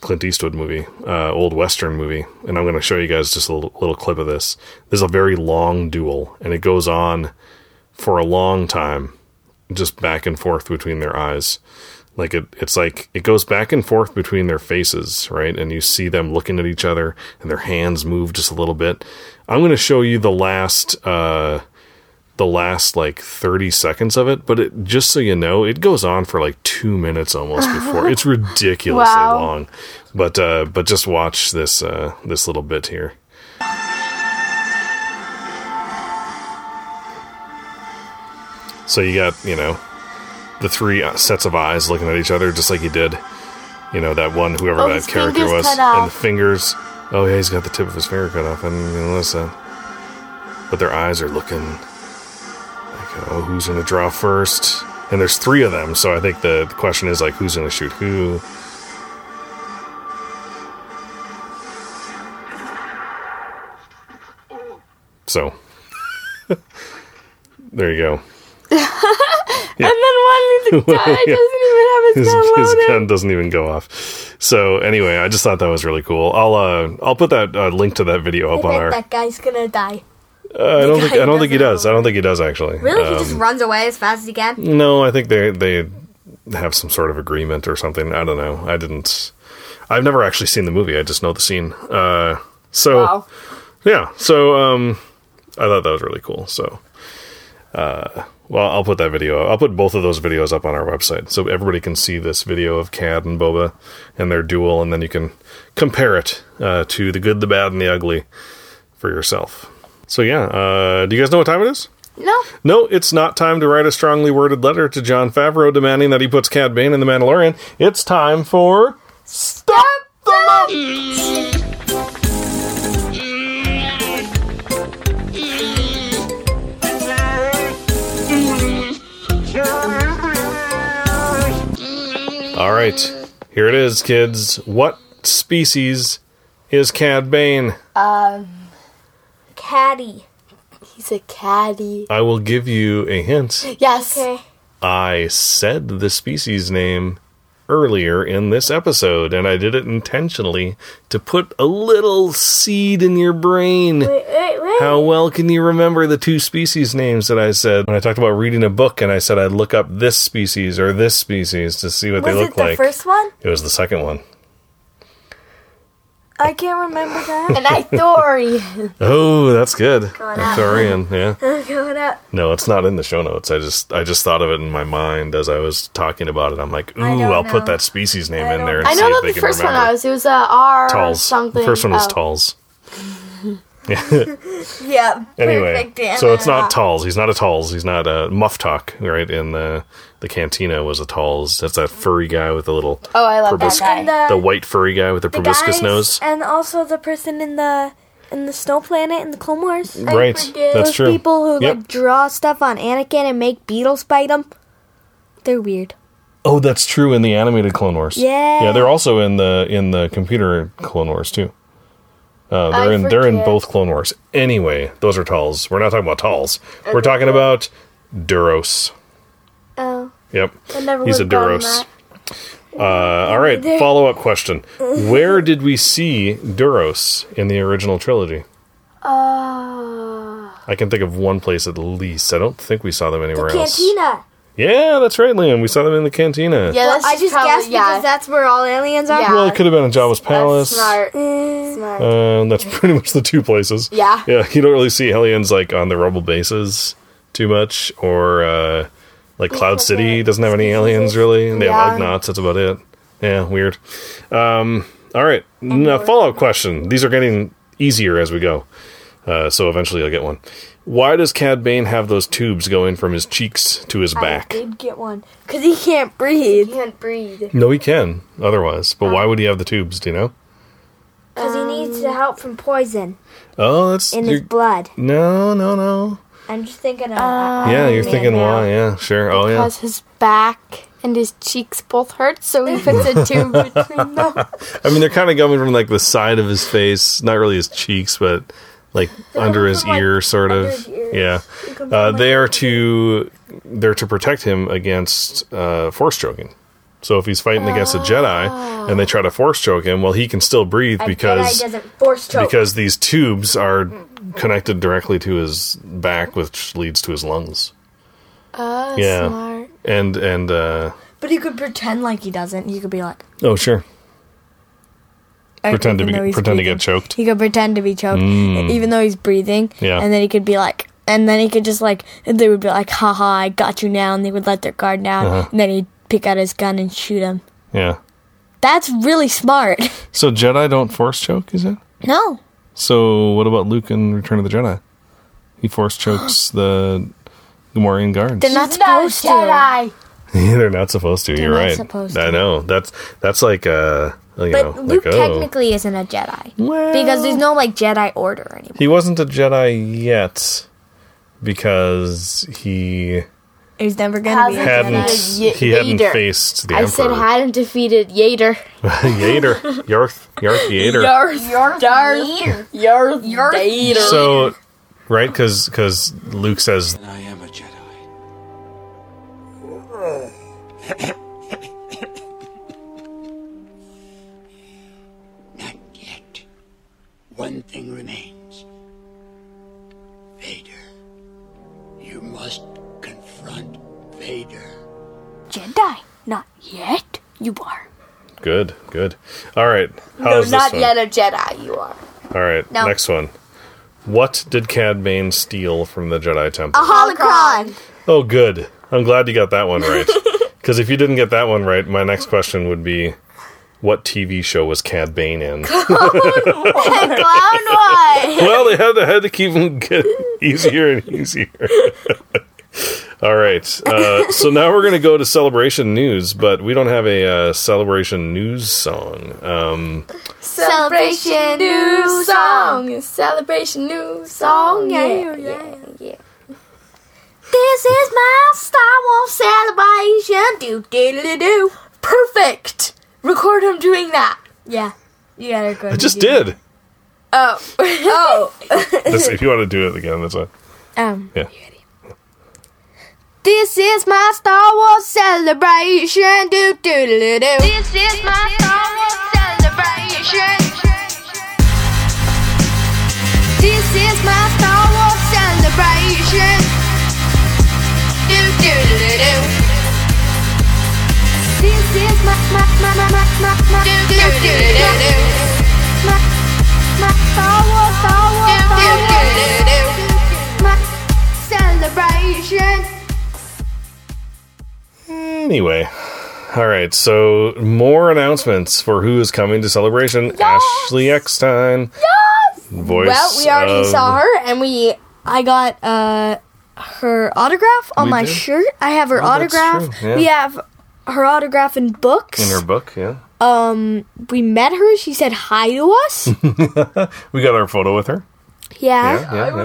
Clint Eastwood movie, uh, old Western movie, and I'm going to show you guys just a little, little clip of this. This is a very long duel, and it goes on for a long time, just back and forth between their eyes. Like it, it's like it goes back and forth between their faces, right? And you see them looking at each other, and their hands move just a little bit. I'm going to show you the last, uh, the last like 30 seconds of it, but it, just so you know, it goes on for like two minutes almost before. it's ridiculously Wow. long, but uh, but just watch this uh, this little bit here. So you got you know the three sets of eyes looking at each other, just like he did. You know that one, whoever Oh, that character was, and the fingers. Oh yeah, he's got the tip of his finger cut off. I didn't even notice that. But their eyes are looking like, oh, who's gonna draw first? And there's three of them, so I think the, the question is like, who's gonna shoot who? So there you go. And then one the guy doesn't even have his, his, gun his loaded. gun doesn't even go off. So anyway, I just thought that was really cool. I'll uh, I'll put that uh, link to that video up on our. that guy's gonna die. Uh, I don't think I don't think he doesn't. I don't think he does actually. Really? he Um, just runs away as fast as he can? no, I think they they have some sort of agreement or something. I don't know. I didn't. I've never actually seen the movie. I just know the scene. Uh, so Wow. yeah. So um, I thought that was really cool. So. Uh, well, I'll put that video. I'll put both of those videos up on our website so everybody can see this video of Cad and Boba and their duel, and then you can compare it uh, to the good, the bad, and the ugly for yourself. So yeah, uh, do you guys know what time it is? No. No, it's not time to write a strongly worded letter to Jon Favreau demanding that he puts Cad Bane in The Mandalorian. It's time for Stop the All right, here it is, kids. What species is Cad Bane? Um, caddy. He's a caddy. I will give you a hint. Yes. Okay. I said the species name earlier in this episode, and I did it intentionally to put a little seed in your brain. Wait, wait, wait. How well can you remember the two species names that I said when I talked about reading a book and I said I'd look up this species or this species to see what Was they it look the like? first one? It was the second one. I can't remember that. And I Thori. Oh, that's good. Going out. Thorian, yeah. I'm going up. No, it's not in the show notes. I just I just thought of it in my mind as I was talking about it. I'm like, ooh, I don't I'll put that species name I in don't- there and I see know if that they the can first remember. one was. It was uh, R Talz. something. The first one was oh. Talz. Yeah. Anyway, so it's not Talz. He's not a Talz. He's not a Muftak, right? In the the cantina was a Talz. That's that furry guy with the little Oh, I love that guy. The, the white furry guy with the, the proboscis guys nose. and also the person in the in the snow planet in the Clone Wars. Right, that's Those true. people who Yep. like draw stuff on Anakin and make beetles bite them. They're weird. Oh, that's true in the animated Clone Wars. Yeah. yeah. They're also in the in the computer Clone Wars too. Uh, they're I in they're in both Clone Wars. Anyway, those are Talz. We're not talking about Talz. We're talking about Duros. Oh, Yep, he's a Duros. Uh, all right, follow up question: Where did we see Duros in the original trilogy? Uh, I can think of one place at least. I don't think we saw them anywhere else. Cantina. Yeah, that's right, Liam. We saw them in the cantina. yeah, that's I just probably, guessed yeah. because that's where all aliens are. Yeah. Well, it could have been in Jabba's palace. That's smart. Eh, Smart. Uh, that's pretty much the two places. Yeah. Yeah, you don't really see aliens like on the rebel bases too much, or uh, like Cloud City doesn't have any aliens really, and they Yeah. have Ugnaughts. That's about it. Yeah, weird. Um, all right, now follow up question. These are getting easier as we go, uh, so eventually I'll get one. Why does Cad Bane have those tubes going from his cheeks to his back? I did get one because he can't breathe. He Can't breathe. No, he can otherwise, but why oh. would he have the tubes? Do you know? Because he needs the help from poison Oh, that's in you're- his blood. no, no, no. I'm just thinking of. Uh, yeah, you're thinking why? Yeah, sure. Oh, yeah. Because his back and his cheeks both hurt, so he puts a tube between them. I mean, they're kind of coming from like the side of his face, not really his cheeks, but like under his from, like, ear, sort of. Yeah, They uh, they are to they're to protect him against uh, force choking. So if he's fighting against a Jedi and they try to force choke him, well, he can still breathe because Jedi doesn't force choke. because these tubes are connected directly to his back, which leads to his lungs. Uh, Yeah. smart. And and uh, But he could pretend like he doesn't. He could be like Oh, sure. Uh, Pretend to be though he's pretend to get choked. He could pretend to be choked, Mm. even though he's breathing. Yeah. And then he could be like, and then he could just like, and they would be like, haha, I got you now. And they would let their guard down. Uh-huh. And then he'd pick out his gun and shoot him. Yeah. That's really smart. So Jedi don't force choke, is it? no. So what about Luke in Return of the Jedi? He force chokes the Gamorrean guards. They're not supposed to. They're not supposed to. You're not right. supposed I know. That's that's like uh you But know, Luke like, oh. technically isn't a Jedi. because there's no like Jedi order anymore. He wasn't a Jedi yet because he He's never going to be hadn't Jedi. He hadn't Yader. faced the I Emperor. said hadn't defeated Yader. Yader, Yarth, Yarth Yader. Your Darth. Your Your Yader. So, right? Because Luke says I am a Jedi. Not yet. One thing remains. Vader. You must confront Vader. Jedi. Not yet. You are. good, good. All right. no, How's not this one? yet a Jedi. You are. All right. No. Next one. What did Cad Bane steal from the Jedi Temple? A holocron. Oh, good. I'm glad you got that one right. Because if you didn't get that one right, my next question would be, what TV show was Cad Bane in? Clown one. well, they had to had to keep them get easier and easier. All right. Uh, so now we're going to go to celebration news, but we don't have a uh, celebration news song. Um, Celebration new song. Celebration new song. Yeah, yeah, yeah. This is my Star Wars celebration. Do do do do. Perfect. Record him doing that. Yeah. You gotta go. I just did. Oh. oh. That's, if you want to do it again, that's fine. Um. Yeah. This is my Star Wars celebration. Do do do do. This is my Star Wars celebration. This is my Star Wars celebration. Anyway. All right. So more announcements for who is coming to celebration. Ashley Eckstein. Yes. Voice. Well, we already of- saw her, and we. I got uh her autograph on We my did? shirt. I have her Oh, autograph. yeah. We have her autograph in books. in her book. Yeah. um, we met her. She said hi to us. We got our photo with her. yeah. Yeah, yeah,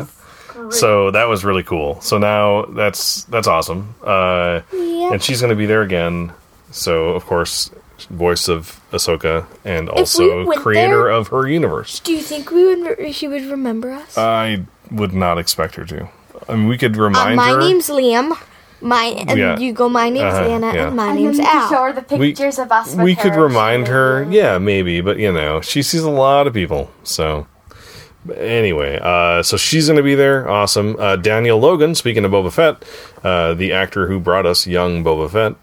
yeah. So that was really cool. So now that's that's awesome. Uh, And she's going to be there again. So of course, voice of Ahsoka and also went creator there- of her universe. Do you think we would? She would remember us? I would not expect her to. I mean, we could Uh, remind my her. name's Liam. My and Yeah. you go. My name's Uh-huh, Anna, yeah. and my And name's then you show her the We- pictures of us. We could remind her, yeah, maybe, but you know, she sees a lot of people. So, but anyway, uh, so she's going to be there. Awesome. Uh, Daniel Logan, speaking of Boba Fett, uh, the actor who brought us young Boba Fett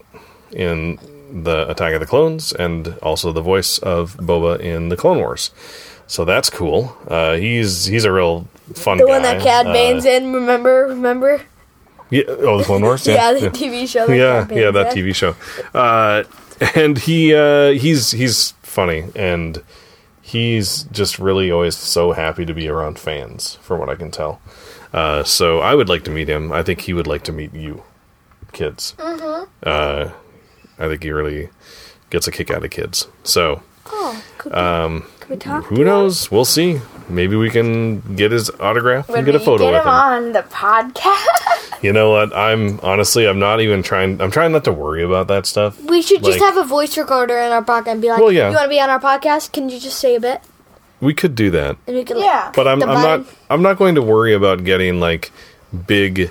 in the Attack of the Clones, and also the voice of Boba in the Clone Wars. So that's cool. Uh, he's he's a real fun The guy. one that Cad Uh, Bane's in. Remember? Remember? yeah, oh, the Clone Wars. Yeah, Yeah, the TV show. That yeah, Cad yeah, that in. TV show. Uh, and he uh, he's he's funny and he's just really always so happy to be around fans, from what I can tell. Uh, so I would like to meet him. I think he would like to meet you, kids. Mm-hmm. Uh, I think he really gets a kick out of kids. So Oh, um, we who knows? We'll see. Maybe we can get his autograph When and get a photo get with him him. on the podcast. You know what? I'm honestly, I'm not even trying. I'm trying not to worry about that stuff. We should just have a voice recorder in our pocket and be like, Well, yeah. "You want to be on our podcast? Can you just say a bit?" We could do that, And we can, Yeah. but I'm, I'm not. I'm not going to worry about getting like big,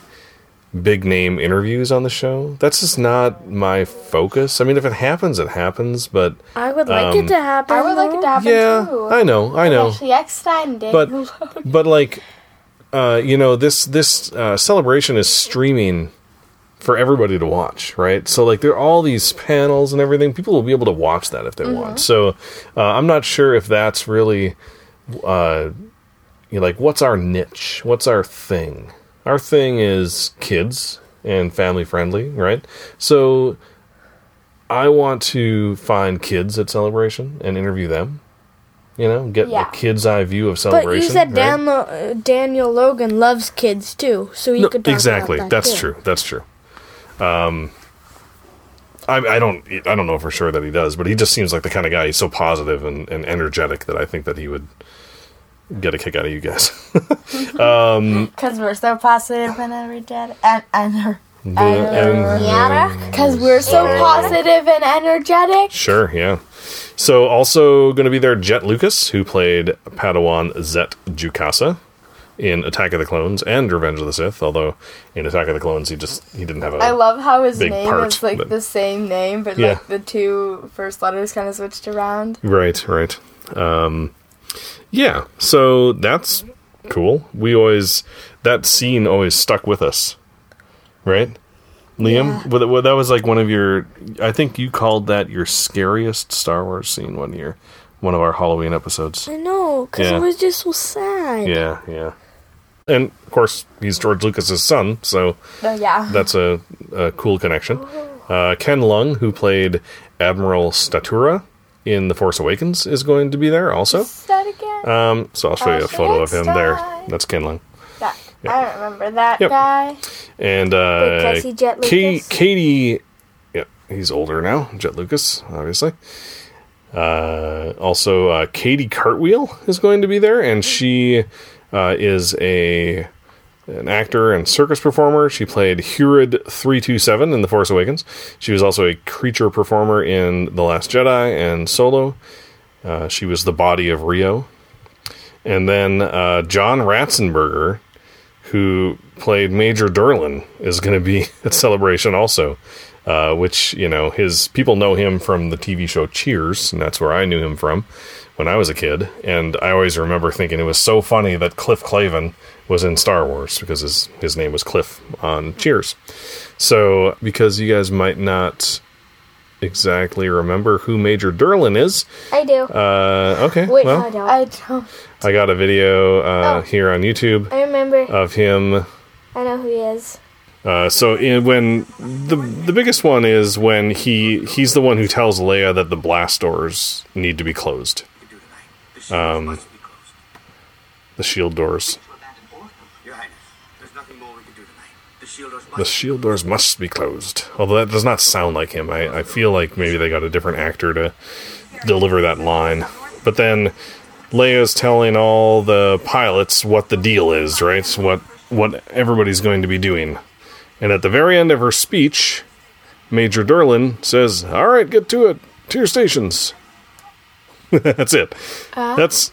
big name interviews on the show. That's just not my focus. I mean, if it happens, it happens. But I would like Um, it to happen. I would like it to happen yeah, too. I know, I know. Ashley Eckstein, Daniel but but like uh, you know this this uh, celebration is streaming for everybody to watch, right? So like there are all these panels and everything. People will be able to watch that if they want. So uh, I'm not sure if that's really, uh, you know, like what's our niche? What's our thing? Our thing is kids and family friendly, right? So I want to find kids at Celebration and interview them. You know, get Yeah. the kid's eye view of celebration. But you said right? Dan Lo- uh, Daniel Logan loves kids too, so you No, could talk exactly. About that That's too. true. That's true. Um, I, I don't. I don't know for sure that he does, but he just seems like the kind of guy. He's so positive and, and energetic that I think that he would get a kick out of you guys. Because we're so positive and energetic. And, and, And- because we're so positive and energetic. Sure, yeah. So also going to be there Jett Lucas, who played Padawan Zett Jukassa in Attack of the Clones and Revenge of the Sith. Although in Attack of the Clones, he just he didn't have a. I love how his name part, is like but- the same name, but Yeah. like the two first letters kind of switched around. Right, right. Um, yeah, so that's cool. We always that scene always stuck with us, right? Liam, that- well, that was like one of your. I think you called that your scariest Star Wars scene one year, one of our Halloween episodes. I know, because Yeah. it was just so sad. Yeah, yeah. And of course, he's George Lucas's son, so Oh yeah. that's a, a cool connection. Uh, Ken Leung, who played Admiral Statura in The Force Awakens, is going to be there also. that again. Um, so I'll show you a photo of him there. That's Ken Leung. That- I don't remember that Yep. guy. And uh, Because Jett Ka- Lucas? Katie, yeah, he's older now. Jett Lucas, obviously. Uh, also, uh, Katy Kartwheel is going to be there, and she uh, is a an actor and circus performer. She played Hurid three two seven in The Force Awakens. She was also a creature performer in The Last Jedi and Solo. Uh, she was the body of Rio. And then uh, John Ratzenberger, who played Major Derlin, is going to be at Celebration also. Uh, which you know, his people know him from the TV show Cheers, and that's where I knew him from when I was a kid. And I always remember thinking it was so funny that Cliff Clavin was in Star Wars because his his name was Cliff on Cheers. So, because you guys might not exactly remember who Major Derlin is, I do. uh, okay, Wait, well, no, I don't. I don't. I got a video uh, Oh. here on YouTube I remember. of him. I know who he is. Uh, so in, when the the biggest one is when he he's the one who tells Leia that the blast doors need to be closed. Um, the shield doors. The shield doors must be closed. Although that does not sound like him. I, I feel like maybe they got a different actor to deliver that line. But then Leia's telling all the pilots what the deal is, right? So what what everybody's going to be doing. And at the very end of her speech, Major Derlin says, "All right, get to it. To your stations." that's it. That's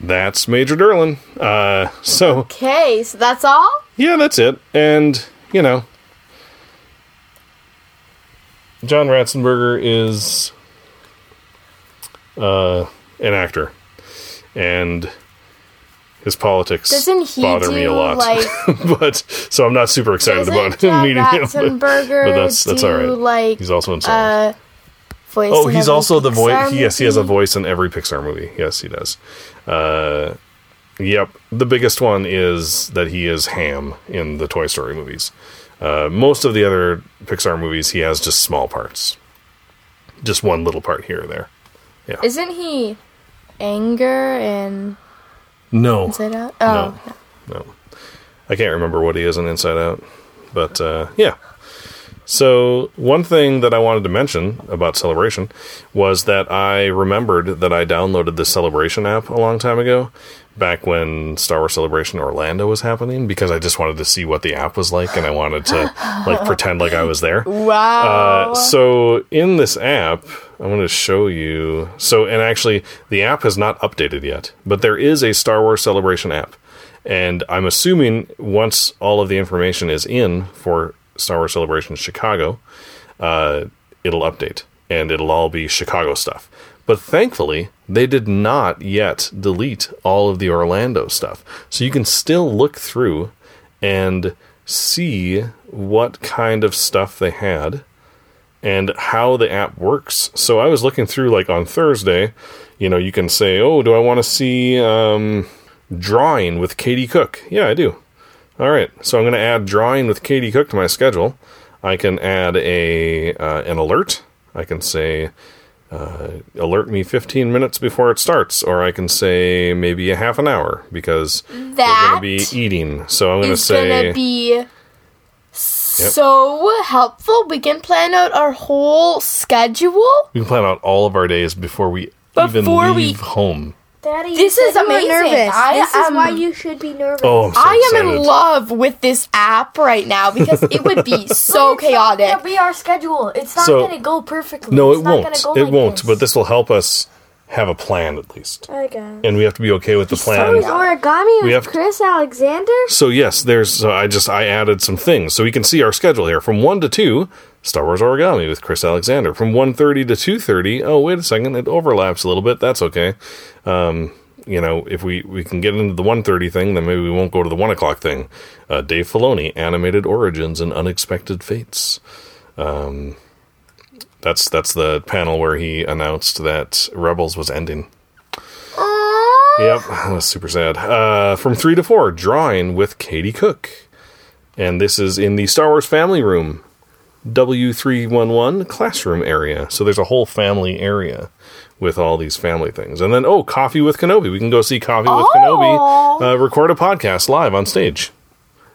that's Major Derlin. Uh, so Okay, so that's all. yeah, that's it. And, you know, John Ratzenberger is uh, an actor. And his politics Doesn't he bother do me a lot. like? but so I'm not super excited about John meeting him. But, Ratzenberger but that's that's do, all right. Like He's also in uh, voice. Oh, he's also the voice. Yes, he has a voice in every Pixar movie. Yes, he does. Uh, yep. The biggest one is that he is Ham in the Toy Story movies. Uh, most of the other Pixar movies, he has just small parts, just one little part here or there. Isn't he anger and No, Inside Out? Oh, no. I can't remember what he is in Inside Out, but uh, yeah. So one thing that I wanted to mention about Celebration was that I remembered that I downloaded the Celebration app a long time ago, back when Star Wars Celebration Orlando was happening, because I just wanted to see what the app was like, and I wanted to like pretend like I was there. wow. Uh, so in this app, I want to show you. So, and actually, the app has not updated yet, but there is a Star Wars Celebration app, and I'm assuming once all of the information is in for Star Wars Celebration Chicago, uh, it'll update and it'll all be Chicago stuff. But thankfully, they did not yet delete all of the Orlando stuff, so you can still look through and see what kind of stuff they had and how the app works. So I was looking through, like on Thursday, you know, you can say, oh, do I want to see um, drawing with Katie Cook? Yeah, I do. All right, so I'm going to add drawing with Katie Cook to my schedule. I can add a uh, an alert. I can say uh, alert me 15 minutes before it starts, or I can say maybe a half an hour because we're going to be eating. So I'm going to say gonna be so helpful. We can plan out our whole schedule. we can plan out all of our days before we even Before we- leave home. Daddy, This is said you were amazing. Nervous. I this am- is why you should be nervous. Oh, I'm so I am excited. in love with this app right now because it would be so chaotic. It'll be our schedule. It's not So- going to go perfectly. No, it's it not won't. Go It like won't. This. But this will help us have a plan at least, I guess. and we have to be okay with the plan. Is origami with have to- Chris Alexander? So yes, there's. So I just I added some things so we can see our schedule here from one to two. Star Wars Origami with Chris Alexander from 1.30 to two thirty. Oh wait a second, it overlaps a little bit. That's okay. Um, you know, if we we can get into the 1.30 thing, then maybe we won't go to the one o'clock thing. Uh, Dave Filoni, animated origins and unexpected fates. Um, that's that's the panel where he announced that Rebels was ending. Yep, that was super sad. Uh, from three to four, drawing with Katie Cook, and this is in the Star Wars family room, W three one one classroom area. So there's a whole family area with all these family things, and then oh, coffee with Kenobi. We can go see Coffee with Kenobi uh, record a podcast live on stage,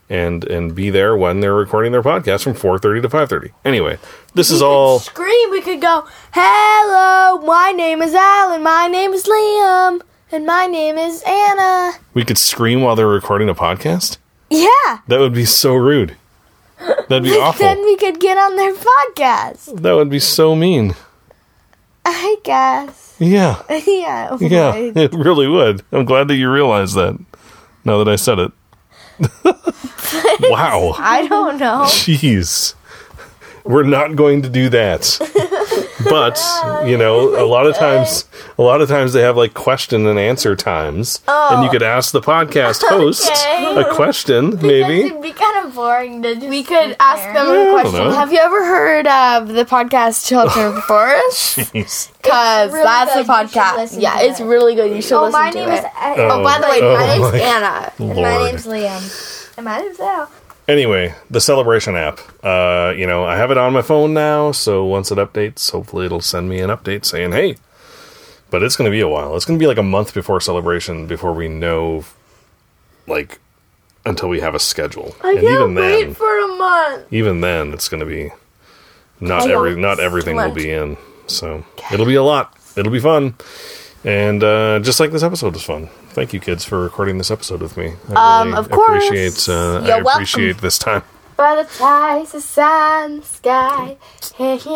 and and be there when they're recording their podcast from four thirty to five thirty. Anyway, this is all. Scream. We could go, hello, my name is Alan, my name is Liam, and my name is Anna. We could scream while they're recording a podcast. Yeah. That would be so rude. That'd be awful. Then we could get on their podcast. That would be so mean. I guess. Yeah. yeah. Yeah. It really would. I'm glad that you realized that now that I said it. wow. I don't know. Jeez. We're not going to do that. But, you know, oh a lot of times a lot of times they have like question and answer times. And you oh. could ask the podcast host Okay. a question, maybe. It'd be kind of boring to just We could ask them a question. Have you ever heard of the podcast Children of the Forest? Because really that's good. the podcast. Yeah, it's it. really good. You should Oh, listen my to name it. is. oh, by the oh, way, Oh my name's my- Anna. and my Lord. name's Liam. And my name's Al. Anyway, the celebration app. Uh, you know, I have it on my phone now, so once it updates, hopefully it'll send me an update saying, "Hey." But it's going to be a while. It's going to be like a month before celebration before we know, like, until we have a schedule. I and can't even wait then, for a month. even then, it's going to be not every not everything will be in. So it'll be a lot. It'll be fun. And uh, just like this episode was fun. Thank you, kids, for recording this episode with me. I Um, of course. appreciate. Uh, I welcome. appreciate this time. Butterflies, the sun, the sky.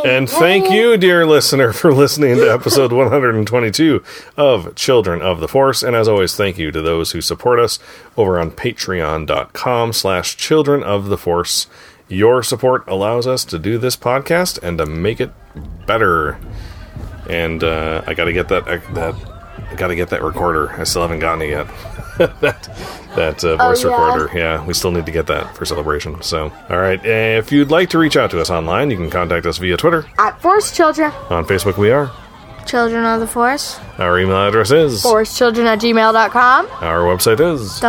And thank you, dear listener, for listening to episode 122 of Children of the Force. And as always, thank you to those who support us over on patreon.com slash children of the force. Your support allows us to do this podcast and to make it better. And uh, I got to get that that I got to get that recorder. I still haven't gotten it yet. that that uh, voice yeah? recorder. Yeah, we still need to get that for celebration. So, all right. If you'd like to reach out to us online, you can contact us via Twitter. At Force Children. On Facebook, we are. Children of the Force. Our email address is. Forcechildren at gmail.com. Our website is.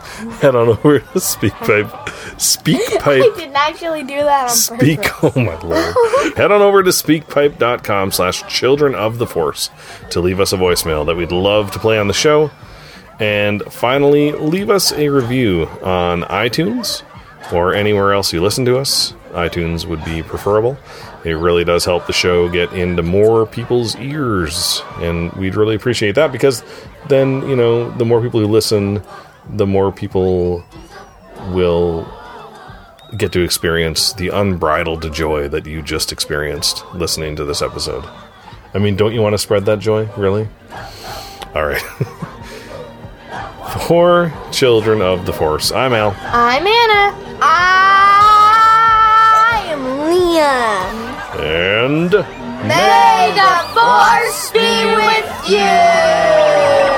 www.childrenoftheforce.com. Head on over to SpeakPipe. SpeakPipe. didn't actually do that on Speak, oh my lord. Head on over to speakpipe.com slash children of the force to leave us a voicemail that we'd love to play on the show. And finally, leave us a review on iTunes or anywhere else you listen to us. iTunes would be preferable. It really does help the show get into more people's ears. And we'd really appreciate that because then, you know, the more people who listen, the more people will get to experience the unbridled joy that you just experienced listening to this episode. I mean, don't you want to spread that joy, really? All right. For children of the Force, I'm Al. I'm Anna. I am Liam. And. May the Force be with you.